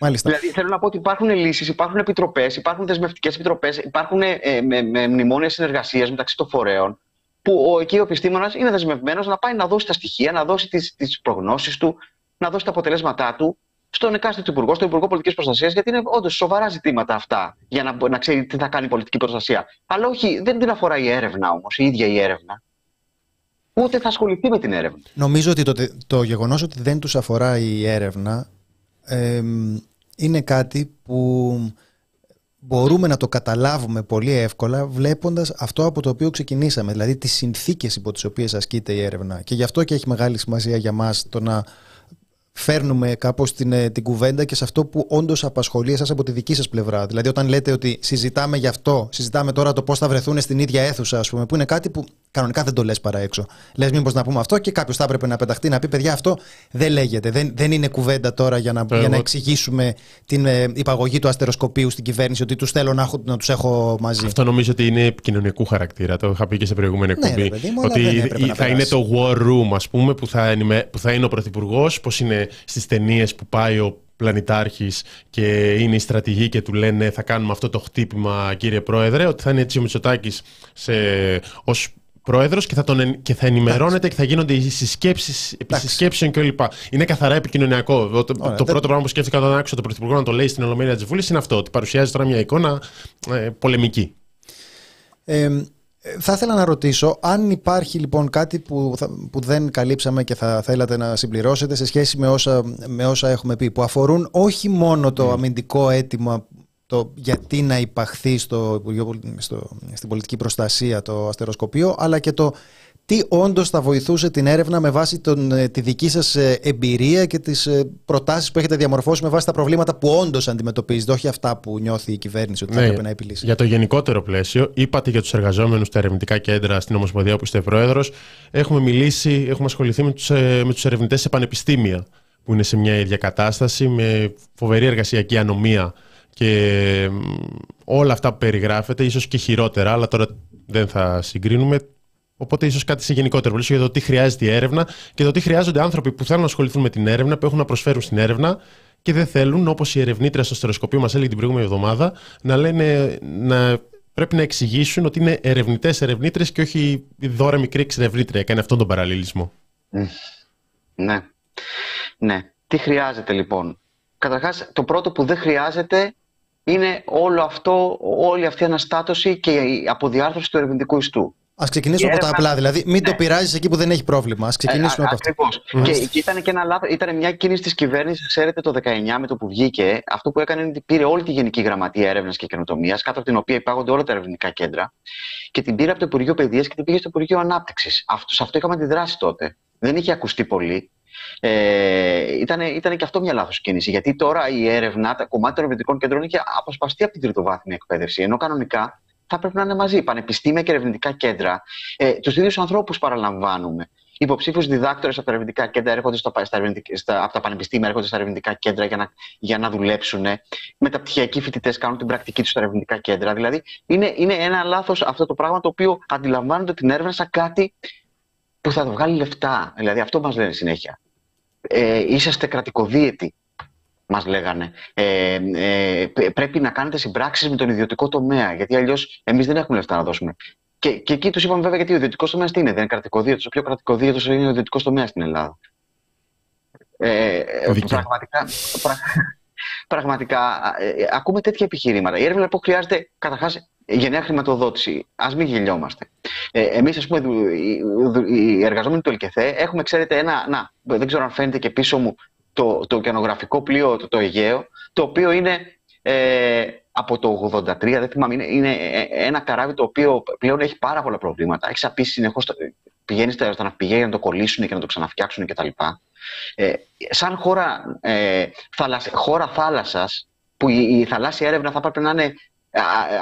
Μάλιστα. Δηλαδή θέλω να πω ότι υπάρχουν λύσεις, υπάρχουν επιτροπές, υπάρχουν δεσμευτικές επιτροπές, υπάρχουν ε, με, με μνημόνια συνεργασίας μεταξύ των φορέων που ο, εκεί ο επιστήμονας είναι δεσμευμένος να πάει να δώσει τα στοιχεία, να δώσει τις προγνώσεις του, να δώσει τα αποτελέσματά του στον εκάστοτε υπουργό, στον Υπουργό Πολιτικής Προστασίας, γιατί είναι όντως σοβαρά ζητήματα αυτά για να, να ξέρει τι θα κάνει η πολιτική προστασία. Αλλά όχι, δεν την αφορά η έρευνα όμως, η ίδια η έρευνα. Ούτε θα ασχοληθεί με την έρευνα. Νομίζω ότι το, το γεγονός ότι δεν τους αφορά η έρευνα ε, είναι κάτι που μπορούμε να το καταλάβουμε πολύ εύκολα βλέποντας αυτό από το οποίο ξεκινήσαμε, δηλαδή τις συνθήκες υπό τις οποίες ασκείται η έρευνα. Και γι' αυτό και έχει μεγάλη σημασία για μας το να φέρνουμε κάπως την, ε, την κουβέντα και σε αυτό που όντως απασχολεί εσάς από τη δική σας πλευρά. Δηλαδή, όταν λέτε ότι συζητάμε γι' αυτό, συζητάμε τώρα το πώς θα βρεθούν στην ίδια αίθουσα, ας πούμε, που είναι κάτι που κανονικά δεν το λες παρά έξω. Λες, μήπως να πούμε αυτό και κάποιος θα έπρεπε να πεταχτεί να πει: Παιδιά, αυτό δεν λέγεται. Δεν, δεν είναι κουβέντα τώρα για να, για να εξηγήσουμε την ε, υπαγωγή του αστεροσκοπίου στην κυβέρνηση, ότι τους θέλω να, να τους έχω μαζί. Αυτό νομίζω ότι είναι επικοινωνικού χαρακτήρα. Το είχα πει και σε προηγούμενη ναι, εκπομπή. Ναι, ότι θα είναι το war room, ας πούμε, που θα, που θα είναι ο πρωθυπουργός, πώς είναι στις ταινίες που πάει ο πλανητάρχης και είναι η στρατηγή και του λένε θα κάνουμε αυτό το χτύπημα κύριε Πρόεδρε, ότι θα είναι έτσι ο Μητσοτάκης σε, ως πρόεδρος και θα, τον, και θα ενημερώνεται και θα γίνονται οι συσκέψεις επισυσκέψεων κλπ. Είναι καθαρά επικοινωνιακό. Το, το πρώτο πράγμα που σκέφτηκα όταν άκουσα τον Πρωθυπουργό να το λέει στην Ολομέλεια της Βουλής είναι αυτό, ότι παρουσιάζει τώρα μια εικόνα ε, πολεμική. Ε, θα ήθελα να ρωτήσω αν υπάρχει λοιπόν κάτι που, που δεν καλύψαμε και θα θέλατε να συμπληρώσετε σε σχέση με όσα, με όσα έχουμε πει που αφορούν όχι μόνο το mm. αμυντικό αίτημα το γιατί να υπαχθεί στο, στο, στην πολιτική προστασία το αστεροσκοπείο αλλά και το τι όντως θα βοηθούσε την έρευνα με βάση τον, ε, τη δική σας ε, εμπειρία και τις ε, προτάσεις που έχετε διαμορφώσει με βάση τα προβλήματα που όντως αντιμετωπίζετε, όχι αυτά που νιώθει η κυβέρνηση ότι θα ναι, έπρεπε να επιλύσει. Για το γενικότερο πλαίσιο, είπατε για τους εργαζόμενους στα ερευνητικά κέντρα στην Ομοσπονδία που είστε πρόεδρος, έχουμε μιλήσει, έχουμε ασχοληθεί με τους με τους ερευνητές σε πανεπιστήμια που είναι σε μια ίδια κατάσταση με φοβερή εργασιακή ανομία και όλα αυτά που περιγράφεται, ίσως και χειρότερα, αλλά τώρα δεν θα συγκρίνουμε, Οπότε, ίσως κάτι σε γενικότερο πλαίσιο για το τι χρειάζεται η έρευνα και το τι χρειάζονται άνθρωποι που θέλουν να ασχοληθούν με την έρευνα, που έχουν να προσφέρουν στην έρευνα και δεν θέλουν, όπως η ερευνήτρια στο στερεοσκοπείο μας έλεγε την προηγούμενη εβδομάδα, να λένε να πρέπει να εξηγήσουν ότι είναι ερευνητές ερευνήτρε και όχι δώρα μικρή εξερευνήτρια. Κάνει αυτόν τον παραλληλισμό. Ναι. Ναι. Τι χρειάζεται λοιπόν; Καταρχάς, το πρώτο που δεν χρειάζεται είναι όλο αυτό, όλη αυτή η αναστάτωση και η αποδιάρθρωση του ερευνητικού ιστού. Α ξεκινήσουμε από τα απλά. Δηλαδή, μην το ναι. πειράζεις εκεί που δεν έχει πρόβλημα. Α ξεκινήσουμε ε, από αυτό. Και, και ήταν και ένα λάθος. Ήταν μια κίνηση της κυβέρνησης, ξέρετε, το 19 με το που βγήκε. Αυτό που έκανε είναι ότι πήρε όλη τη Γενική Γραμματεία Έρευνας και Καινοτομίας, κάτω από την οποία υπάγονται όλα τα ερευνητικά κέντρα, και την πήρε από το Υπουργείο Παιδείας και την πήγε στο Υπουργείο Ανάπτυξης. Σε αυτό είχαμε αντιδράσει τότε. Δεν είχε ακουστεί πολύ. Ε, ήταν, ήταν και αυτό μια λάθος κίνηση. Γιατί τώρα η έρευνα, τα κομμάτια των ερευνητικών κέντρων είχε αποσπαστεί από την τριτοβάθμια εκπαίδευση. Ενώ κανονικά θα πρέπει να είναι μαζί. Πανεπιστήμια και ερευνητικά κέντρα. Ε, τους ίδιους ανθρώπους παραλαμβάνουμε. Υποψήφιους διδάκτορες από τα ερευνητικά κέντρα έρχονται στα, στα, από τα πανεπιστήμια, έρχονται στα ερευνητικά κέντρα για να, για να δουλέψουν. Μεταπτυχιακοί φοιτητές κάνουν την πρακτική τους στα ερευνητικά κέντρα. Δηλαδή, είναι, είναι ένα λάθος αυτό το πράγμα το οποίο αντιλαμβάνονται την έρευνα σαν κάτι που θα βγάλει λεφτά. Δηλαδή, αυτό μας λένε συνέχεια. Ε, είσαστε κρατικοδίαιτοι. Μας λέγανε. Ε, ε, πρέπει να κάνετε συμπράξεις με τον ιδιωτικό τομέα, γιατί αλλιώς εμείς δεν έχουμε λεφτά να δώσουμε. Και, και εκεί τους είπαμε βέβαια γιατί ο ιδιωτικός τομέας τι είναι, δεν είναι κρατικοδίαιτο. Ο πιο κρατικοδίαιτο είναι ο ιδιωτικός τομέας στην Ελλάδα. Ε, πραγματικά, πρα, πραγματικά ε, ακούμε τέτοια επιχειρήματα. Η έρευνα λοιπόν χρειάζεται καταρχάς γενναία χρηματοδότηση. Α μην γελιόμαστε. Ε, Εμείς, ας πούμε, οι εργαζόμενοι του ΕΛΚΕΘΕ έχουμε, ξέρετε, ένα. Να, δεν ξέρω αν φαίνεται και πίσω μου το, το ωκεανογραφικό πλοίο, το, το Αιγαίο, το οποίο είναι ε, από το 83, δεν θυμάμαι, είναι, είναι ένα καράβι το οποίο πλέον έχει πάρα πολλά προβλήματα. Έχεις απίσει συνεχώς, πηγαίνεις στα, στα ναυπηγεία για να το κολλήσουν και να το ξαναφτιάξουν κτλ. Ε, σαν χώρα, ε, θάλασσα, χώρα θάλασσας, που η, η θαλάσσια έρευνα θα πρέπει να είναι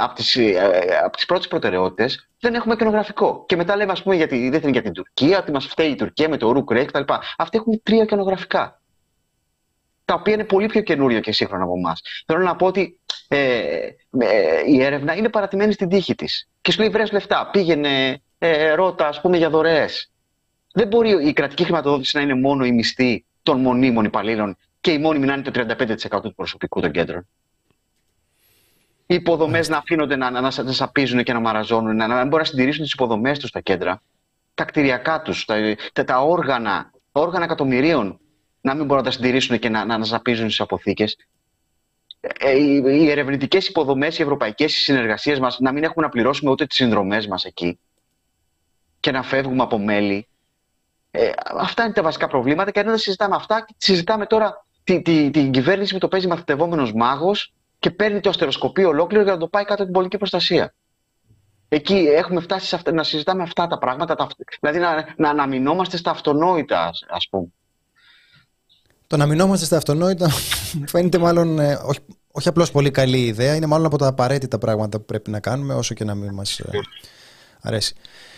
από τις, ε, από τις πρώτες προτεραιότητες, δεν έχουμε καινογραφικό. Και μετά λέμε, ας πούμε, γιατί δεν είναι για την Τουρκία, ότι μας φταίει η Τουρκία με το Ρουκρέκ κτλ. Αυτοί έχουν τρία καινογραφικά. Τα οποία είναι πολύ πιο καινούριο και σύγχρονα από εμάς. Θέλω να πω ότι ε, ε, η έρευνα είναι παρατημένη στην τύχη της. Και σου λέει: Βρες λεφτά, πήγαινε, ε, ρώτα, ας πούμε, για δωρεές. Δεν μπορεί η κρατική χρηματοδότηση να είναι μόνο η μισθή των μονίμων υπαλλήλων και η μόνιμη να είναι το 35% του προσωπικού των κέντρων. Οι υποδομές να αφήνονται να, να, να, να σαπίζουν και να μαραζώνουν, να, να μπορούν να συντηρήσουν τις υποδομές τους στα κέντρα, τα κτηριακά τους, τα, τα, τα, όργανα, τα όργανα εκατομμυρίων να μην μπορούν να τα συντηρήσουν και να, να, να σαπίζουν στις αποθήκες. Ε, οι, οι ερευνητικές υποδομές, οι ευρωπαϊκές συνεργασίες μας να μην έχουμε να πληρώσουμε ούτε τις συνδρομές μας εκεί και να φεύγουμε από μέλη ε, αυτά είναι τα βασικά προβλήματα και αν δεν συζητάμε αυτά, συζητάμε τώρα την, την, την κυβέρνηση που το παίζει μαθητευόμενος μάγος και παίρνει το αστεροσκοπείο ολόκληρο για να το πάει κάτω από την πολιτική προστασία. Εκεί έχουμε φτάσει σε αυτά, να συζητάμε αυτά τα πράγματα, τα, δηλαδή να, να αναμεινόμαστε στα αυτονόητα, ας πούμε. Το να μεινόμαστε στα αυτονόητα φαίνεται μάλλον ε, όχι, όχι απλώς πολύ καλή ιδέα, είναι μάλλον από τα απαραίτητα πράγματα που πρέπει να κάνουμε, όσο και να μην μας ε, αρέσει.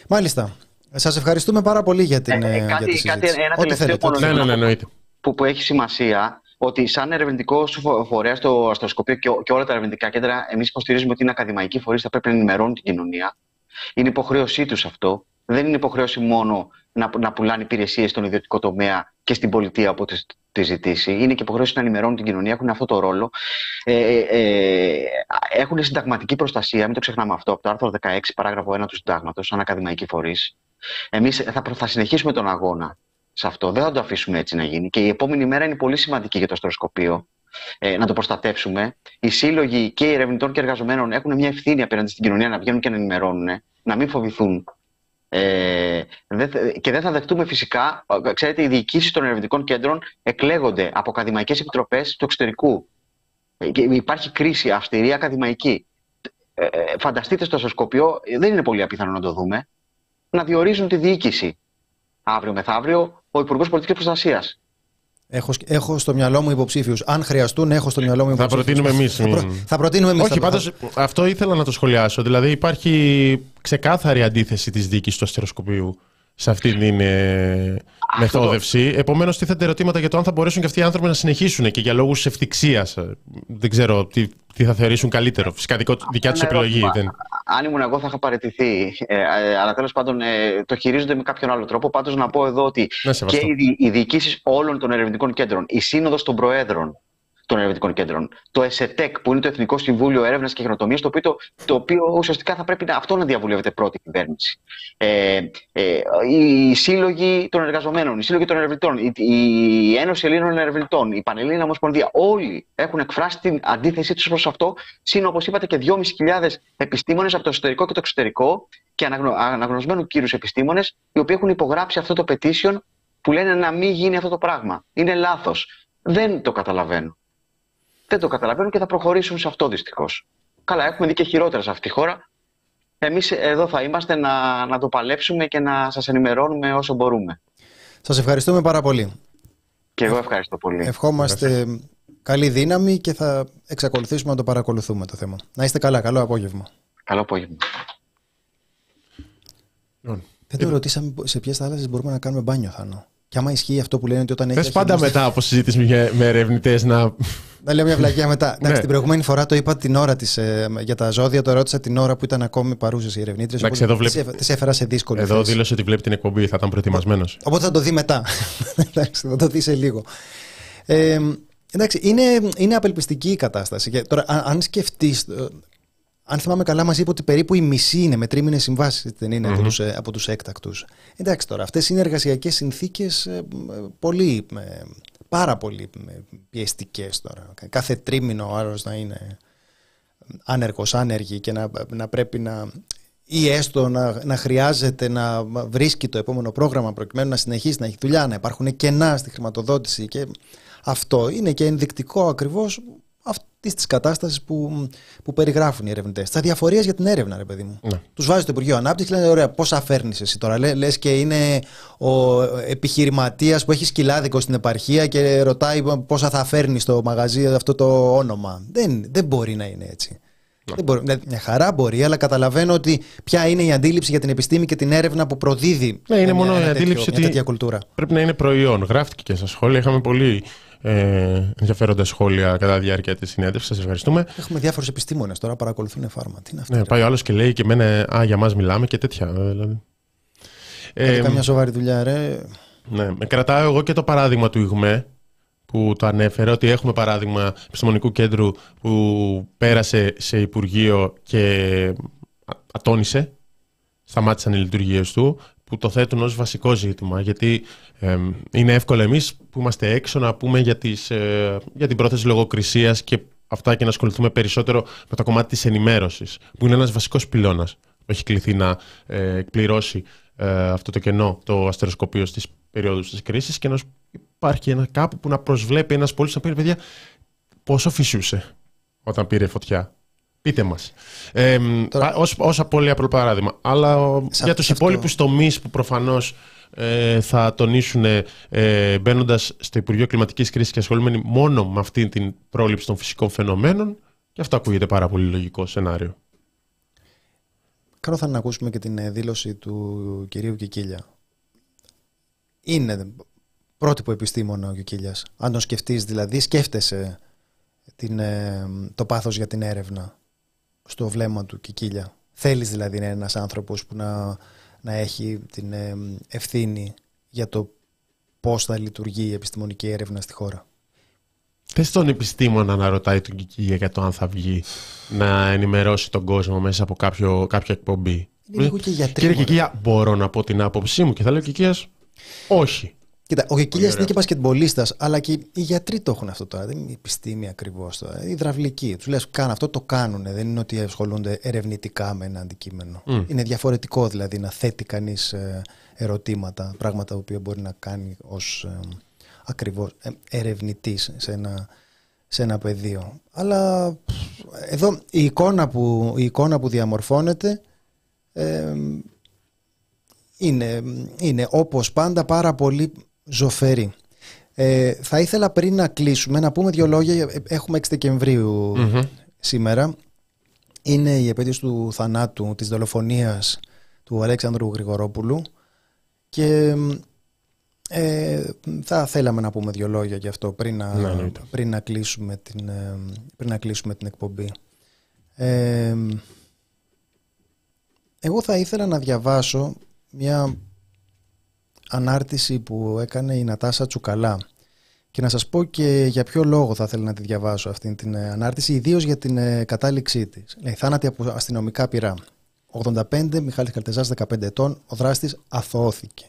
Μάλιστα. Σας ευχαριστούμε πάρα πολύ για την, ε, ε, κάτι, για τη Ένα τελευταίο ναι, ναι, ναι, που, που έχει σημασία ότι σαν ερευνητικό φορέα στο αστροσκοπείο και, και όλα τα ερευνητικά κέντρα, εμείς υποστηρίζουμε ότι είναι ακαδημαϊκοί φορείς, θα πρέπει να ενημερώνουν την κοινωνία. Είναι υποχρέωσή τους αυτό. Δεν είναι υποχρέωση μόνο να, να πουλάνε υπηρεσίες στον ιδιωτικό τομέα και στην πολιτεία από τη, τη ζητήσει. Είναι και υποχρέωση να ενημερώνουν την κοινωνία, έχουν αυτό το ρόλο. Ε, ε, ε έχουν συνταγματική προστασία, μην το ξεχνάμε αυτό, από το άρθρο 16, παράγραφο 1 του Συντάγματος, σαν ακαδημαϊκοί φορείς. Εμείς θα, θα συνεχίσουμε τον αγώνα σε αυτό. Δεν θα το αφήσουμε έτσι να γίνει. Και η επόμενη μέρα είναι πολύ σημαντική για το αστροσκοπείο. Ε, να το προστατεύσουμε. Οι σύλλογοι και οι ερευνητών και εργαζομένων έχουν μια ευθύνη απέναντι στην κοινωνία να βγαίνουν και να ενημερώνουν, να μην φοβηθούν. Ε, και δεν θα δεχτούμε φυσικά, ξέρετε, οι διοικήσεις των ερευνητικών κέντρων εκλέγονται από ακαδημαϊκές επιτροπές του εξωτερικού. Ε, και υπάρχει κρίση αυστηρή ακαδημαϊκή. Ε, ε φανταστείτε στο αστροσκοπείο, δεν είναι πολύ απίθανο να το δούμε να διορίζουν τη διοίκηση. Αύριο μεθαύριο ο Υπουργός Πολιτικής Προστασίας. Έχω, έχω στο μυαλό μου υποψήφιους. Αν χρειαστούν, έχω στο μυαλό μου υποψήφιους. Θα προτείνουμε εμείς. Θα, προ... θα προτείνουμε εμείς. Όχι, πάντως αυτό ήθελα να το σχολιάσω. Δηλαδή υπάρχει ξεκάθαρη αντίθεση της διοίκηση του αστεροσκοπίου σε αυτή την ε, μεθόδευση. Επομένως, τίθενται ερωτήματα για το αν θα μπορέσουν και αυτοί οι άνθρωποι να συνεχίσουν και για λόγους ευτυχία. Δεν ξέρω τι, τι θα θεωρήσουν καλύτερο. Φυσικά δικιά τους επιλογή. Δεν... Αν ήμουν εγώ, θα είχα παραιτηθεί. Ε, ε, αλλά τέλος πάντων ε, το χειρίζονται με κάποιον άλλο τρόπο. Πάντως, να πω εδώ ότι και οι, οι διοικήσεις όλων των ερευνητικών κέντρων, η Σύνοδος των Προέδρων, των ερευνητικών κέντρων. Το ΕΣΕΤΕΚ, που είναι το Εθνικό Συμβούλιο Έρευνας και Χειροτομία, το, οποίο, το οποίο ουσιαστικά θα πρέπει να, αυτό να διαβουλεύεται πρώτη κυβέρνηση. Ε, ε, οι σύλλογοι των εργαζομένων, οι σύλλογοι των ερευνητών, η, η Ένωση Ελλήνων Ερευνητών, η Πανελλήνια Ομοσπονδία, όλοι έχουν εκφράσει την αντίθεσή τους προς αυτό. Συν, όπως είπατε, και 2.500 επιστήμονες από το εσωτερικό και το εξωτερικό και αναγνω, αναγνωσμένους κύριους επιστήμονες, οι οποίοι έχουν υπογράψει αυτό το petition που λένε να μην γίνει αυτό το πράγμα. Είναι λάθος. Δεν το καταλαβαίνω δεν το καταλαβαίνουν και θα προχωρήσουν σε αυτό δυστυχώς. Καλά, έχουμε δει και χειρότερα σε αυτή τη χώρα. Εμείς εδώ θα είμαστε να, να το παλέψουμε και να σας ενημερώνουμε όσο μπορούμε. Σας ευχαριστούμε πάρα πολύ. Και εγώ ευχαριστώ πολύ. Ευχόμαστε καλή δύναμη και θα εξακολουθήσουμε να το παρακολουθούμε το θέμα. Να είστε καλά. Καλό απόγευμα. Καλό απόγευμα. Δεν το ρωτήσαμε σε ποιες θάλασσες μπορούμε να κάνουμε μπάνιο, Θάνο. Και άμα ισχύει αυτό που λένε ότι όταν έχεις. Θε πάντα μετά από συζήτηση με ερευνητές να. Να λέω μια βλακία μετά. Εντάξει, ναι. την προηγούμενη φορά το είπα την ώρα της ε, για τα ζώδια, το ρώτησα την ώρα που ήταν ακόμη παρούσες οι ερευνήτρε. Τις έφερα σε δύσκολη Εδώ θέση. δήλωσε ότι βλέπει την εκπομπή, θα ήταν προετοιμασμένος. Οπότε θα το δει μετά. Εντάξει, θα το δει σε λίγο. Ε, Εντάξει, είναι, είναι απελπιστική η κατάσταση. Και τώρα, αν, αν σκεφτείς. Αν θυμάμαι καλά, μας είπε ότι περίπου η μισή είναι με τρίμηνες συμβάσεις, δεν είναι από τους, ε, από τους έκτακτους. Εντάξει τώρα, αυτές είναι εργασιακές συνθήκες ε, πολύ. ε, πάρα πολύ ε, πιεστικές τώρα. Κάθε τρίμηνο ο άλλος να είναι άνεργος, άνεργη και να, να πρέπει να. ή έστω να, να χρειάζεται να βρίσκει το επόμενο πρόγραμμα προκειμένου να συνεχίσει να έχει δουλειά, να υπάρχουν κενά στη χρηματοδότηση και αυτό είναι και ενδεικτικό ακριβώς αυτής της κατάστασης που, που περιγράφουν οι ερευνητές. Τα διαφορίες για την έρευνα, ρε παιδί μου. Ναι. Τους βάζει το Υπουργείο Ανάπτυξης και λένε: Ωραία, πόσα φέρνει εσύ τώρα; Λε λες και είναι ο επιχειρηματίας που έχει σκυλάδικο στην επαρχία και ρωτάει πόσα θα φέρνει στο μαγαζί αυτό το όνομα. Δεν, δεν μπορεί να είναι έτσι. Δεν μπορεί, δηλαδή, μια χαρά μπορεί, αλλά καταλαβαίνω ότι ποια είναι η αντίληψη για την επιστήμη και την έρευνα που προδίδει Ναι, είναι μια, μόνο η ένα τέτοιο- αντίληψη μια ότι τέτοια κουλτούρα. πρέπει να είναι προϊόν. Γράφτηκε και στα σχόλια. Είχαμε πολύ ε, ενδιαφέροντα σχόλια κατά τη διάρκεια της συνέντευξης. Σας ευχαριστούμε. Έχουμε διάφορους επιστήμονες τώρα παρακολουθούν φάρμα. Τι είναι αυτό. Ναι, ρε; πάει ο άλλος και λέει και εμένα, Α, για μας μιλάμε και τέτοια. ε, Δηλαδή. Κάντε Ε, καμιά σοβαρή δουλειά, ρε. Ναι, με κρατάω εγώ και το παράδειγμα του ΙΓΜΕ που το ανέφερε ότι έχουμε παράδειγμα επιστημονικού κέντρου που πέρασε σε Υπουργείο και ατόνισε, σταμάτησαν οι λειτουργίες του, που το θέτουν ως βασικό ζήτημα, γιατί ε, είναι εύκολο εμείς που είμαστε έξω να πούμε για, τις, ε, για την πρόθεση λογοκρισίας και αυτά και να ασχοληθούμε περισσότερο με το κομμάτι της ενημέρωσης, που είναι ένας βασικός πυλώνας που έχει κληθεί να ε, εκπληρώσει ε, αυτό το κενό, το αστεροσκοπείο στις περιόδους της κρίσης και να υπάρχει ένα κάπου που να προσβλέπει ένας πολίτης να πει «Ρε παιδιά πόσο φυσούσε όταν πήρε φωτιά. Πείτε μας. Ε, Τώρα- α, ως, ως πολύ απλό παράδειγμα. Αλλά ο, Σε για αυτό- τους σε αυτό- υπόλοιπους τομείς που προφανώς ε, θα τονίσουν ε, μπαίνοντας στο Υπουργείο Κλιματικής Κρίσης και ασχολούμενοι μόνο με αυτή την πρόληψη των φυσικών φαινομένων και αυτό ακούγεται πάρα πολύ λογικό σενάριο. Καλό θα είναι να ακούσουμε και την ε, δήλωση του κυρίου Κικίλια. Είναι πρότυπο επιστήμονα ο Κικίλιας. Αν τον σκεφτείς δηλαδή, σκέφτεσαι την, ε, το πάθος για την έρευνα στο βλέμμα του Κικίλια. Θέλεις δηλαδή να είναι ένας άνθρωπος που να, να έχει την ε, ευθύνη για το πώς θα λειτουργεί η επιστημονική έρευνα στη χώρα. Θες τον επιστήμονα να ρωτάει τον Κικίλια για το αν θα βγει να ενημερώσει τον κόσμο μέσα από κάποιο, κάποια εκπομπή. Είναι λίγο και γιατροί. Κύριε μωρέ. Κικίλια, μπορώ να πω την άποψή μου και θα λέει ο Κικίλιας όχι. Κοίτα, ο Κικίλιας ωραία. είναι και μπασκετμπολίστας, αλλά και οι γιατροί το έχουν αυτό τώρα. Δεν είναι η επιστήμη ακριβώς τώρα. Η υδραυλική. Τους λες, κάνε αυτό, το κάνουν. Δεν είναι ότι ασχολούνται ερευνητικά με ένα αντικείμενο. Μμ. Είναι διαφορετικό δηλαδή να θέτει κανείς ερωτήματα, πράγματα τα οποία μπορεί να κάνει ως ακριβώς ερευνητής σε ένα, σε ένα πεδίο. Αλλά πφ, εδώ η εικόνα που, η εικόνα που διαμορφώνεται ε, είναι, είναι όπως πάντα πάρα πολύ ζωφερή. Ε, θα ήθελα πριν να κλείσουμε να πούμε δύο λόγια. Ε, Έχουμε 6 δεκεμβριου Μμμ. σήμερα. Είναι η επέτειος του θανάτου της δολοφονίας του Αλέξανδρου Γρηγορόπουλου και ε, θα θέλαμε να πούμε δύο λόγια γι' αυτό πριν να, Ναι, εννοείται. πριν να, κλείσουμε, την, ε, πριν να κλείσουμε την εκπομπή. Ε, εγώ θα ήθελα να διαβάσω μια ανάρτηση που έκανε η Νατάσα Τσουκαλά και να σας πω και για ποιο λόγο θα ήθελα να τη διαβάσω αυτή την ε, ανάρτηση, ιδίως για την ε, κατάληξή της. Λέει, θάνατη από αστυνομικά πυρά. 85, Μιχάλης Καρτεζάς 15 ετών, ο δράστης αθωώθηκε.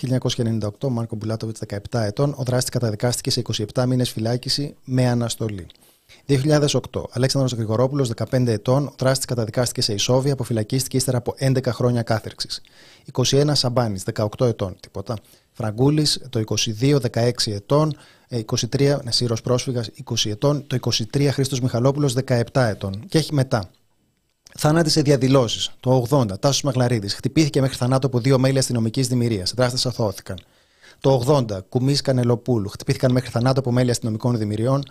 1998, Μάρκο Μπουλάτοβιτς 17 ετών, ο δράστης καταδικάστηκε σε 27 μήνες φυλάκιση με αναστολή. 2008. Αλέξανδρος Γρηγορόπουλος, 15 ετών, ο δράστης καταδικάστηκε σε ισόβια, αποφυλακίστηκε ύστερα από 11 χρόνια κάθερξης. 21 Σαμπάνης, 18 ετών, τίποτα. Φραγκούλης, το 22, 16 ετών. Ε, 23 Νεσύρος Πρόσφυγας, 20 ετών. Το 23 Χρήστος Μιχαλόπουλος, 17 ετών. Και έχει μετά. Θάνατη σε διαδηλώσεις. Το 80, Τάσος Μαγλαρίδης. Χτυπήθηκε μέχρι θανάτου από δύο μέλη αστυνομικής δημιουργίας. Δράστες αθώθηκαν. Το 80, Κουμί Κανελοπούλου. Χτυπήθηκαν μέχρι θανάτου από μέλη αστυνομικών δημιουργιών.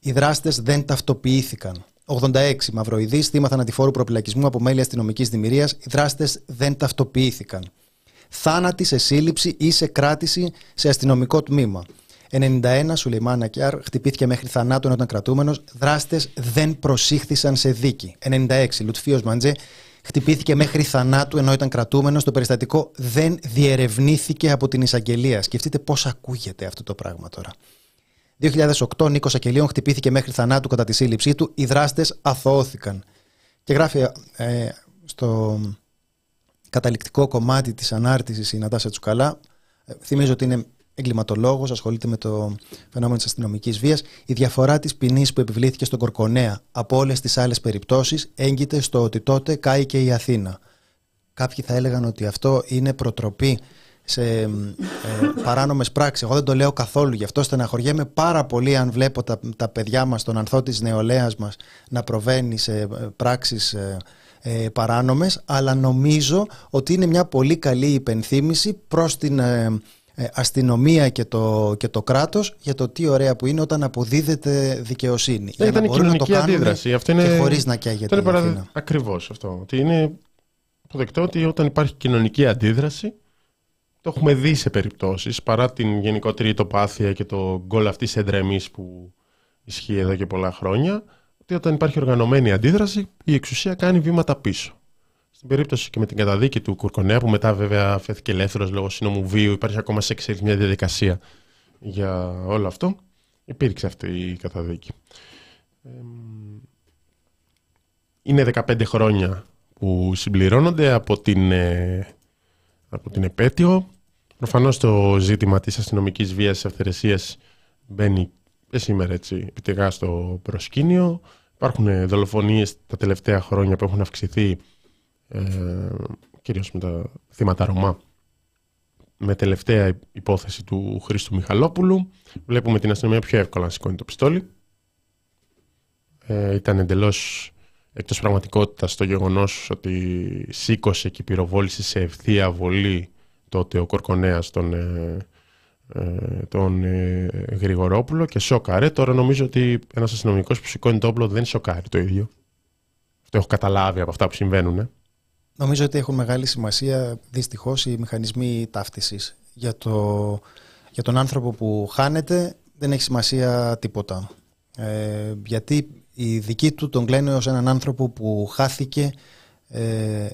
Οι δράστες δεν ταυτοποιήθηκαν. 86, Μαυροειδή, θύμα θανατηφόρου προπυλακισμού από μέλη αστυνομικής δημιουργίας. Οι δράστες δεν ταυτοποιήθηκαν. Θάνατη σε σύλληψη ή σε κράτηση σε αστυνομικό τμήμα. 91, Σουλεϊμάν Ακιάρ, χτυπήθηκε μέχρι θανάτου ενώ ήταν κρατούμενος. Δράστες δεν προσήχθησαν σε δίκη. 96, Λουτφίος Μαντζέ, χτυπήθηκε μέχρι θανάτου ενώ ήταν κρατούμενος. Το περιστατικό δεν διερευνήθηκε από την εισαγγελία. Σκεφτείτε πώς ακούγεται αυτό το πράγμα τώρα. 2008 Νίκος Ακελίων χτυπήθηκε μέχρι θανάτου κατά τη σύλληψή του. Οι δράστες αθωώθηκαν. Και γράφει ε, στο καταληκτικό κομμάτι της ανάρτησης η Νατάσα Τσουκαλά. Ε, θυμίζω ότι είναι εγκληματολόγος, ασχολείται με το φαινόμενο της αστυνομικής βίας. Η διαφορά της ποινής που επιβλήθηκε στον Κορκονέα από όλες τις άλλες περιπτώσεις έγκυται στο ότι τότε κάηκε η Αθήνα. Κάποιοι θα έλεγαν ότι αυτό είναι προτροπή σε ε, παράνομες πράξεις. Εγώ δεν το λέω καθόλου, γι' αυτό στεναχωριέμαι πάρα πολύ αν βλέπω τα, τα παιδιά μας, τον ανθό της νεολαίας μας να προβαίνει σε ε, πράξεις ε, ε, παράνομες, αλλά νομίζω ότι είναι μια πολύ καλή υπενθύμηση προς την ε, αστυνομία και το, και το κράτος για το τι ωραία που είναι όταν αποδίδεται δικαιοσύνη. Δεν ήταν κοινωνική αντίδραση. Αυτό είναι, και χωρίς να καίγεται η Αθήνα. Ακριβώς αυτό. Ότι είναι αποδεκτό ότι όταν υπάρχει κοινωνική αντίδραση το έχουμε δει σε περιπτώσεις, παρά την γενικότερη τοπάθεια και το γκολ αυτής σε που ισχύει εδώ και πολλά χρόνια, ότι όταν υπάρχει οργανωμένη αντίδραση, η εξουσία κάνει βήματα πίσω. Στην περίπτωση και με την καταδίκη του Κουρκονέα, που μετά βέβαια φέθηκε ελεύθερος λόγω συνόμου βίου, υπάρχει ακόμα σε εξέλιξη μια διαδικασία για όλο αυτό, υπήρξε αυτή η καταδίκη. Είναι 15 χρόνια που συμπληρώνονται από την, ε, από την επέτειο. Προφανώς το ζήτημα της αστυνομικής βίας της αυθαιρεσίας μπαίνει και σήμερα έτσι επιτεγά στο προσκήνιο. Υπάρχουν δολοφονίες τα τελευταία χρόνια που έχουν αυξηθεί ε, κυρίως με τα θύματα Ρωμά με τελευταία υπόθεση του Χρήστου Μιχαλόπουλου. Βλέπουμε την αστυνομία πιο εύκολα να σηκώνει το πιστόλι. Ε, ήταν εντελώς εκτός πραγματικότητας το γεγονός ότι σήκωσε και πυροβόλησε σε ευθεία βολή τότε ο Κορκονέας τον, ε, ε, τον ε, Γρηγορόπουλο και σοκάρε. Τώρα νομίζω ότι ένας αστυνομικός που σηκώνει το όπλο δεν σοκάρει το ίδιο. Αυτό έχω καταλάβει από αυτά που συμβαίνουν. Νομίζω ότι έχουν μεγάλη σημασία δυστυχώς οι μηχανισμοί ταύτισης. Για, το, για τον άνθρωπο που χάνεται δεν έχει σημασία τίποτα. Ε, γιατί οι δικοί του τον κλαίνουν ως έναν άνθρωπο που χάθηκε ε,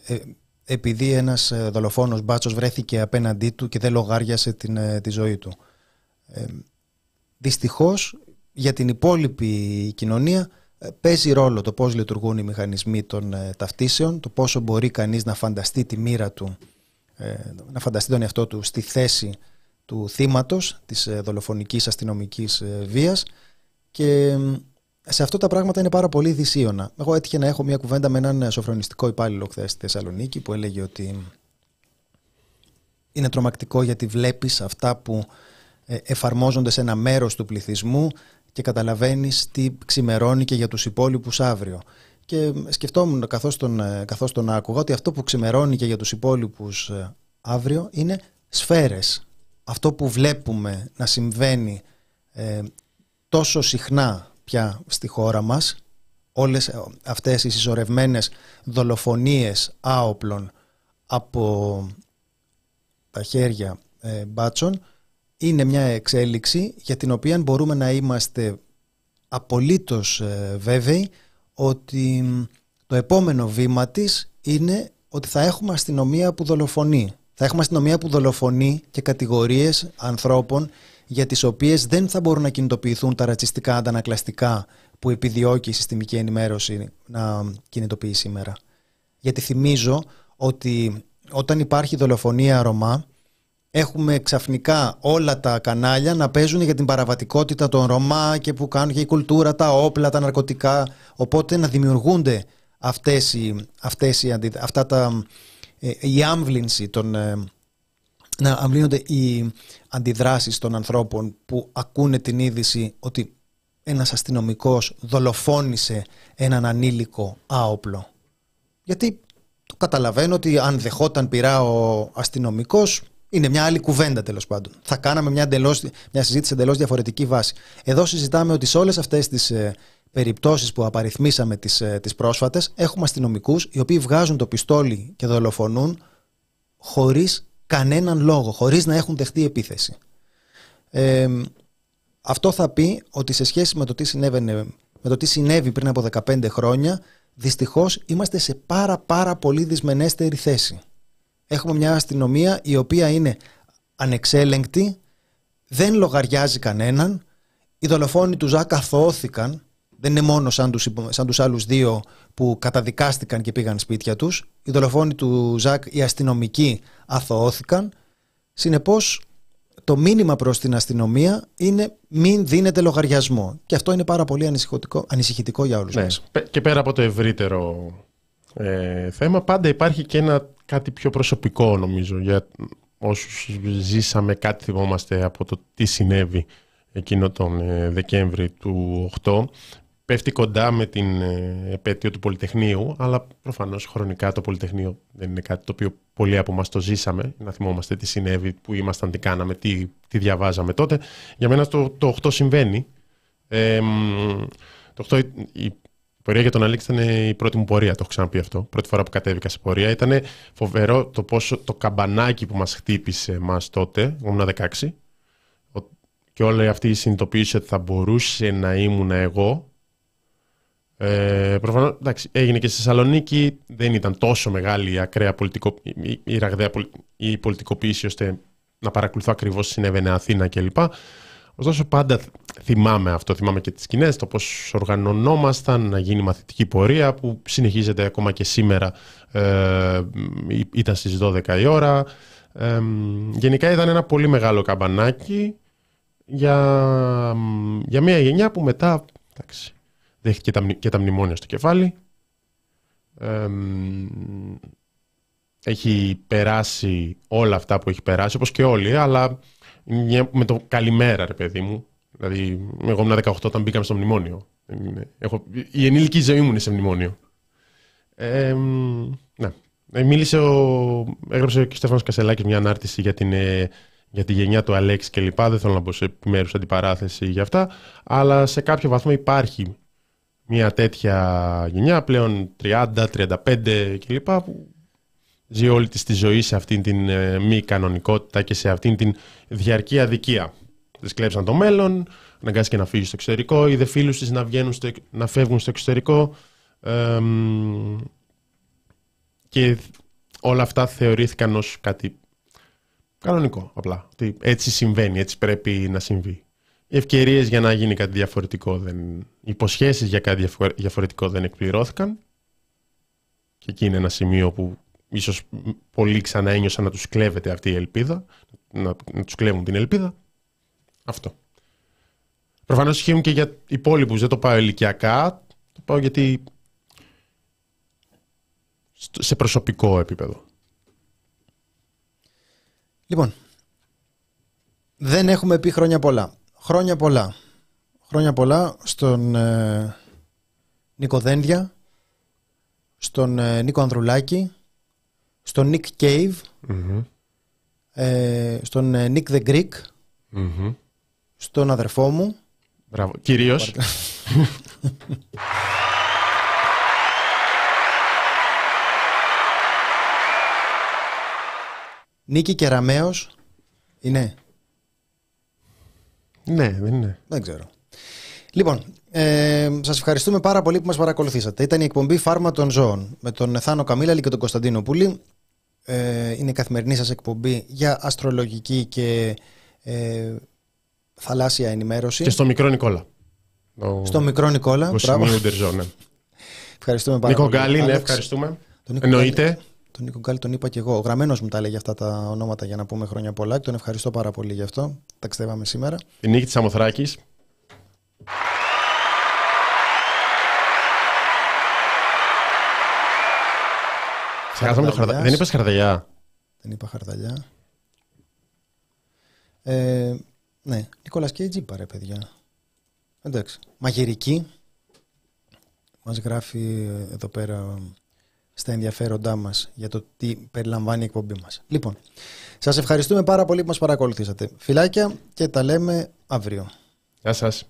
επειδή ένας ε, δολοφόνος μπάτσος βρέθηκε απέναντί του και δεν λογάριασε την, ε, τη ζωή του. Ε, δυστυχώς για την υπόλοιπη κοινωνία ε, παίζει ρόλο το πώς λειτουργούν οι μηχανισμοί των ταυτίσεων, το πόσο μπορεί κανείς να φανταστεί τη μοίρα του, να φανταστεί τον εαυτό του στη θέση του θύματος της δολοφονικής αστυνομικής βίας και σε αυτό τα πράγματα είναι πάρα πολύ δυσίωνα. Εγώ έτυχε να έχω μια κουβέντα με έναν σοφρονιστικό υπάλληλο χθες στη Θεσσαλονίκη που έλεγε ότι είναι τρομακτικό γιατί βλέπεις αυτά που ε, εφαρμόζονται σε ένα μέρος του πληθυσμού και καταλαβαίνεις τι ξημερώνει και για τους υπόλοιπους αύριο. Και σκεφτόμουν καθώς τον, ε, καθώς τον άκουγα ότι αυτό που ξημερώνει και για τους υπόλοιπους ε, αύριο είναι σφαίρες. Αυτό που βλέπουμε να συμβαίνει τόσο συχνά πια στη χώρα μας όλες αυτές οι συσσωρευμένες δολοφονίες άοπλων από τα χέρια ε, μπάτσων είναι μια εξέλιξη για την οποία μπορούμε να είμαστε απολύτως ε, βέβαιοι ότι το επόμενο βήμα της είναι ότι θα έχουμε αστυνομία που δολοφονεί. Θα έχουμε αστυνομία που δολοφονεί και κατηγορίες ανθρώπων για τις οποίες δεν θα μπορούν να κινητοποιηθούν τα ρατσιστικά αντανακλαστικά που επιδιώκει η συστημική ενημέρωση να κινητοποιεί σήμερα. Γιατί θυμίζω ότι όταν υπάρχει δολοφονία Ρωμά, έχουμε ξαφνικά όλα τα κανάλια να παίζουν για την παραβατικότητα των Ρωμά και που κάνουν και η κουλτούρα, τα όπλα, τα ναρκωτικά. Οπότε να δημιουργούνται αυτές οι, αυτές οι, αυτά τα, ε, η άμβλυνση των, ε, να αμβλύνονται οι αντιδράσεις των ανθρώπων που ακούνε την είδηση ότι ένας αστυνομικός δολοφόνησε έναν ανήλικο άοπλο. Γιατί το καταλαβαίνω ότι αν δεχόταν πειρά ο αστυνομικός είναι μια άλλη κουβέντα τέλος πάντων. Θα κάναμε μια, εντελώς, μια συζήτηση εντελώς διαφορετική βάση. Εδώ συζητάμε ότι σε όλες αυτές τις ε, περιπτώσεις που απαριθμίσαμε τις, ε, τις πρόσφατες έχουμε αστυνομικούς οι οποίοι βγάζουν το πιστόλι και δολοφονούν χωρίς κανέναν λόγο, χωρίς να έχουν δεχτεί επίθεση. Ε, αυτό θα πει ότι σε σχέση με το τι, συνέβαινε, με το τι συνέβη πριν από 15 χρόνια, δυστυχώς είμαστε σε πάρα πάρα πολύ δυσμενέστερη θέση. Έχουμε μια αστυνομία η οποία είναι ανεξέλεγκτη, δεν λογαριάζει κανέναν, Οι δολοφόνοι του Ζακ αθωώθηκαν. Δεν είναι μόνο σαν τους, υπο- σαν τους άλλους δύο που καταδικάστηκαν και πήγαν σπίτια τους. Οι δολοφόνοι του Ζακ, οι αστυνομικοί, αθωώθηκαν. Συνεπώς, το μήνυμα προς την αστυνομία είναι μην δίνετε λογαριασμό. Και αυτό είναι πάρα πολύ ανησυχητικό, ανησυχητικό για όλους Ναι. μας. Πε- Και πέρα από το ευρύτερο ε, θέμα, πάντα υπάρχει και ένα κάτι πιο προσωπικό νομίζω για όσους ζήσαμε κάτι θυμόμαστε από το τι συνέβη εκείνο τον ε, Δεκέμβρη του 8 πέφτει κοντά με την ε, επέτειο του Πολυτεχνείου αλλά προφανώς χρονικά το Πολυτεχνείο δεν είναι κάτι το οποίο πολλοί από μας το ζήσαμε να θυμόμαστε τι συνέβη, που ήμασταν, τι κάναμε, τι, τι διαβάζαμε τότε για μένα το, το 8 συμβαίνει ε, μ, το 8 η, η πορεία για τον Αλέξη ήταν η πρώτη μου πορεία, το έχω ξαναπεί αυτό. Πρώτη φορά που κατέβηκα σε πορεία. Ήταν φοβερό το πόσο το καμπανάκι που μας χτύπησε μας τότε, ήμουν 16, ο- και όλη αυτή η συνειδητοποίηση ότι θα μπορούσε να ήμουν εγώ. Ε, προφανώς, εντάξει, έγινε και στη Θεσσαλονίκη, δεν ήταν τόσο μεγάλη η ακραία πολιτικο, η, η ραγδαία πολι- η πολιτικοποίηση ώστε να παρακολουθώ ακριβώς τι συνέβαινε Αθήνα κλπ. Ωστόσο πάντα θυμάμαι αυτό, θυμάμαι και τις σκηνές, το πώς οργανωνόμασταν να γίνει μαθητική πορεία που συνεχίζεται ακόμα και σήμερα, ε, ή- ήταν στις 12 η ώρα. Ε, γενικά ήταν ένα πολύ μεγάλο καμπανάκι για, για μια γενιά που μετά εντάξει, δέχτηκε τα, μνη- και τα μνημόνια στο κεφάλι. Ε, έχει περάσει όλα αυτά που έχει περάσει, όπως και όλοι, αλλά μια- με το καλημέρα, ρε παιδί μου. Δηλαδή, εγώ ήμουν 18 όταν μπήκαμε στο μνημόνιο. Δεν είναι- Έχω, η ενήλικη ζωή μου είναι σε μνημόνιο. Ε, μ, ναι. Ε, μίλησε ο, έγραψε και ο Στέφανος Κασελάκης μια ανάρτηση για, την, ε, για τη γενιά του Αλέξη και λοιπά. Δεν θέλω να μπω σε επιμέρους αντιπαράθεση για αυτά. Αλλά σε κάποιο βαθμό υπάρχει μια τέτοια γενιά πλέον 30, 35 κλπ. που ζει όλη της τη ζωή σε αυτήν την ε, μη κανονικότητα και σε αυτήν την διαρκή αδικία. Τη κλέψαν το μέλλον, αναγκάστηκε να φύγει στο εξωτερικό, είδε φίλους της να, βγαίνουν στο, εκ- να φεύγουν στο εξωτερικό εμ, και όλα αυτά θεωρήθηκαν ως κάτι κανονικό απλά. Ότι έτσι συμβαίνει, έτσι πρέπει να συμβεί. Οι ευκαιρίες για να γίνει κάτι διαφορετικό δεν... Οι υποσχέσεις για κάτι διαφορε- διαφορετικό δεν εκπληρώθηκαν και εκεί είναι ένα σημείο που ίσως πολλοί ξανά ένιωσαν να τους κλέβεται αυτή η ελπίδα, να, να τους κλέβουν την ελπίδα. Αυτό. Προφανώς ισχύουν και για υπόλοιπους, δεν το πάω ηλικιακά, το πάω γιατί στο- σε προσωπικό επίπεδο. Λοιπόν, δεν έχουμε πει χρόνια πολλά. Χρόνια πολλά. Χρόνια πολλά στον ε, Νίκο Δένδια, στον ε, Νίκο Ανδρουλάκη, στον Nick Cave, ε, στον ε, Nick the Greek, Μμμ. στον αδερφό μου. Μπράβο. Κυρίως, Νίκη Κεραμέως είναι, ναι, δεν είναι. δεν ξέρω. Λοιπόν, ε, σας ευχαριστούμε πάρα πολύ που μας παρακολουθήσατε. Ήταν η εκπομπή Φάρμα των Ζώων με τον Θάνο Καμίλαλη και τον Κωνσταντίνο Πούλη. Ε, είναι η καθημερινή σας εκπομπή για αστρολογική και ε, θαλάσσια ενημέρωση. Και στο μικρό Νικόλα. Το... Στο μικρό Νικόλα. Μπράβο. Κοσμίου Ντερζό, ναι. Ευχαριστούμε πάρα Νίκο πολύ. Γκάλι, ναι, Άλεξ, ευχαριστούμε. τον Νίκο Εννοείται. Γκάλι- Τον Νίκο Γκάλι τον είπα και εγώ. Ο γραμμένος μου τα έλεγε αυτά τα ονόματα για να πούμε χρόνια πολλά. και Τον ευχαριστώ πάρα πολύ γι' αυτό. Ταξιδεύαμε σήμερα. Την νίκη της Αμοθράκης. Ξεχάσαμε το χαρδα... Χαρδαλιάς. Δεν είπες χαρδαλιά. Δεν είπα χαρταλιά. Ε, ναι, Νικόλας και είπα ρε παιδιά. Εντάξει. Μαγειρική. Μας γράφει ε, εδώ πέρα στα ενδιαφέροντά μας για το τι περιλαμβάνει η εκπομπή μας. Λοιπόν, σας ευχαριστούμε πάρα πολύ που μας παρακολουθήσατε. Φιλάκια και τα λέμε αύριο. Γεια σας.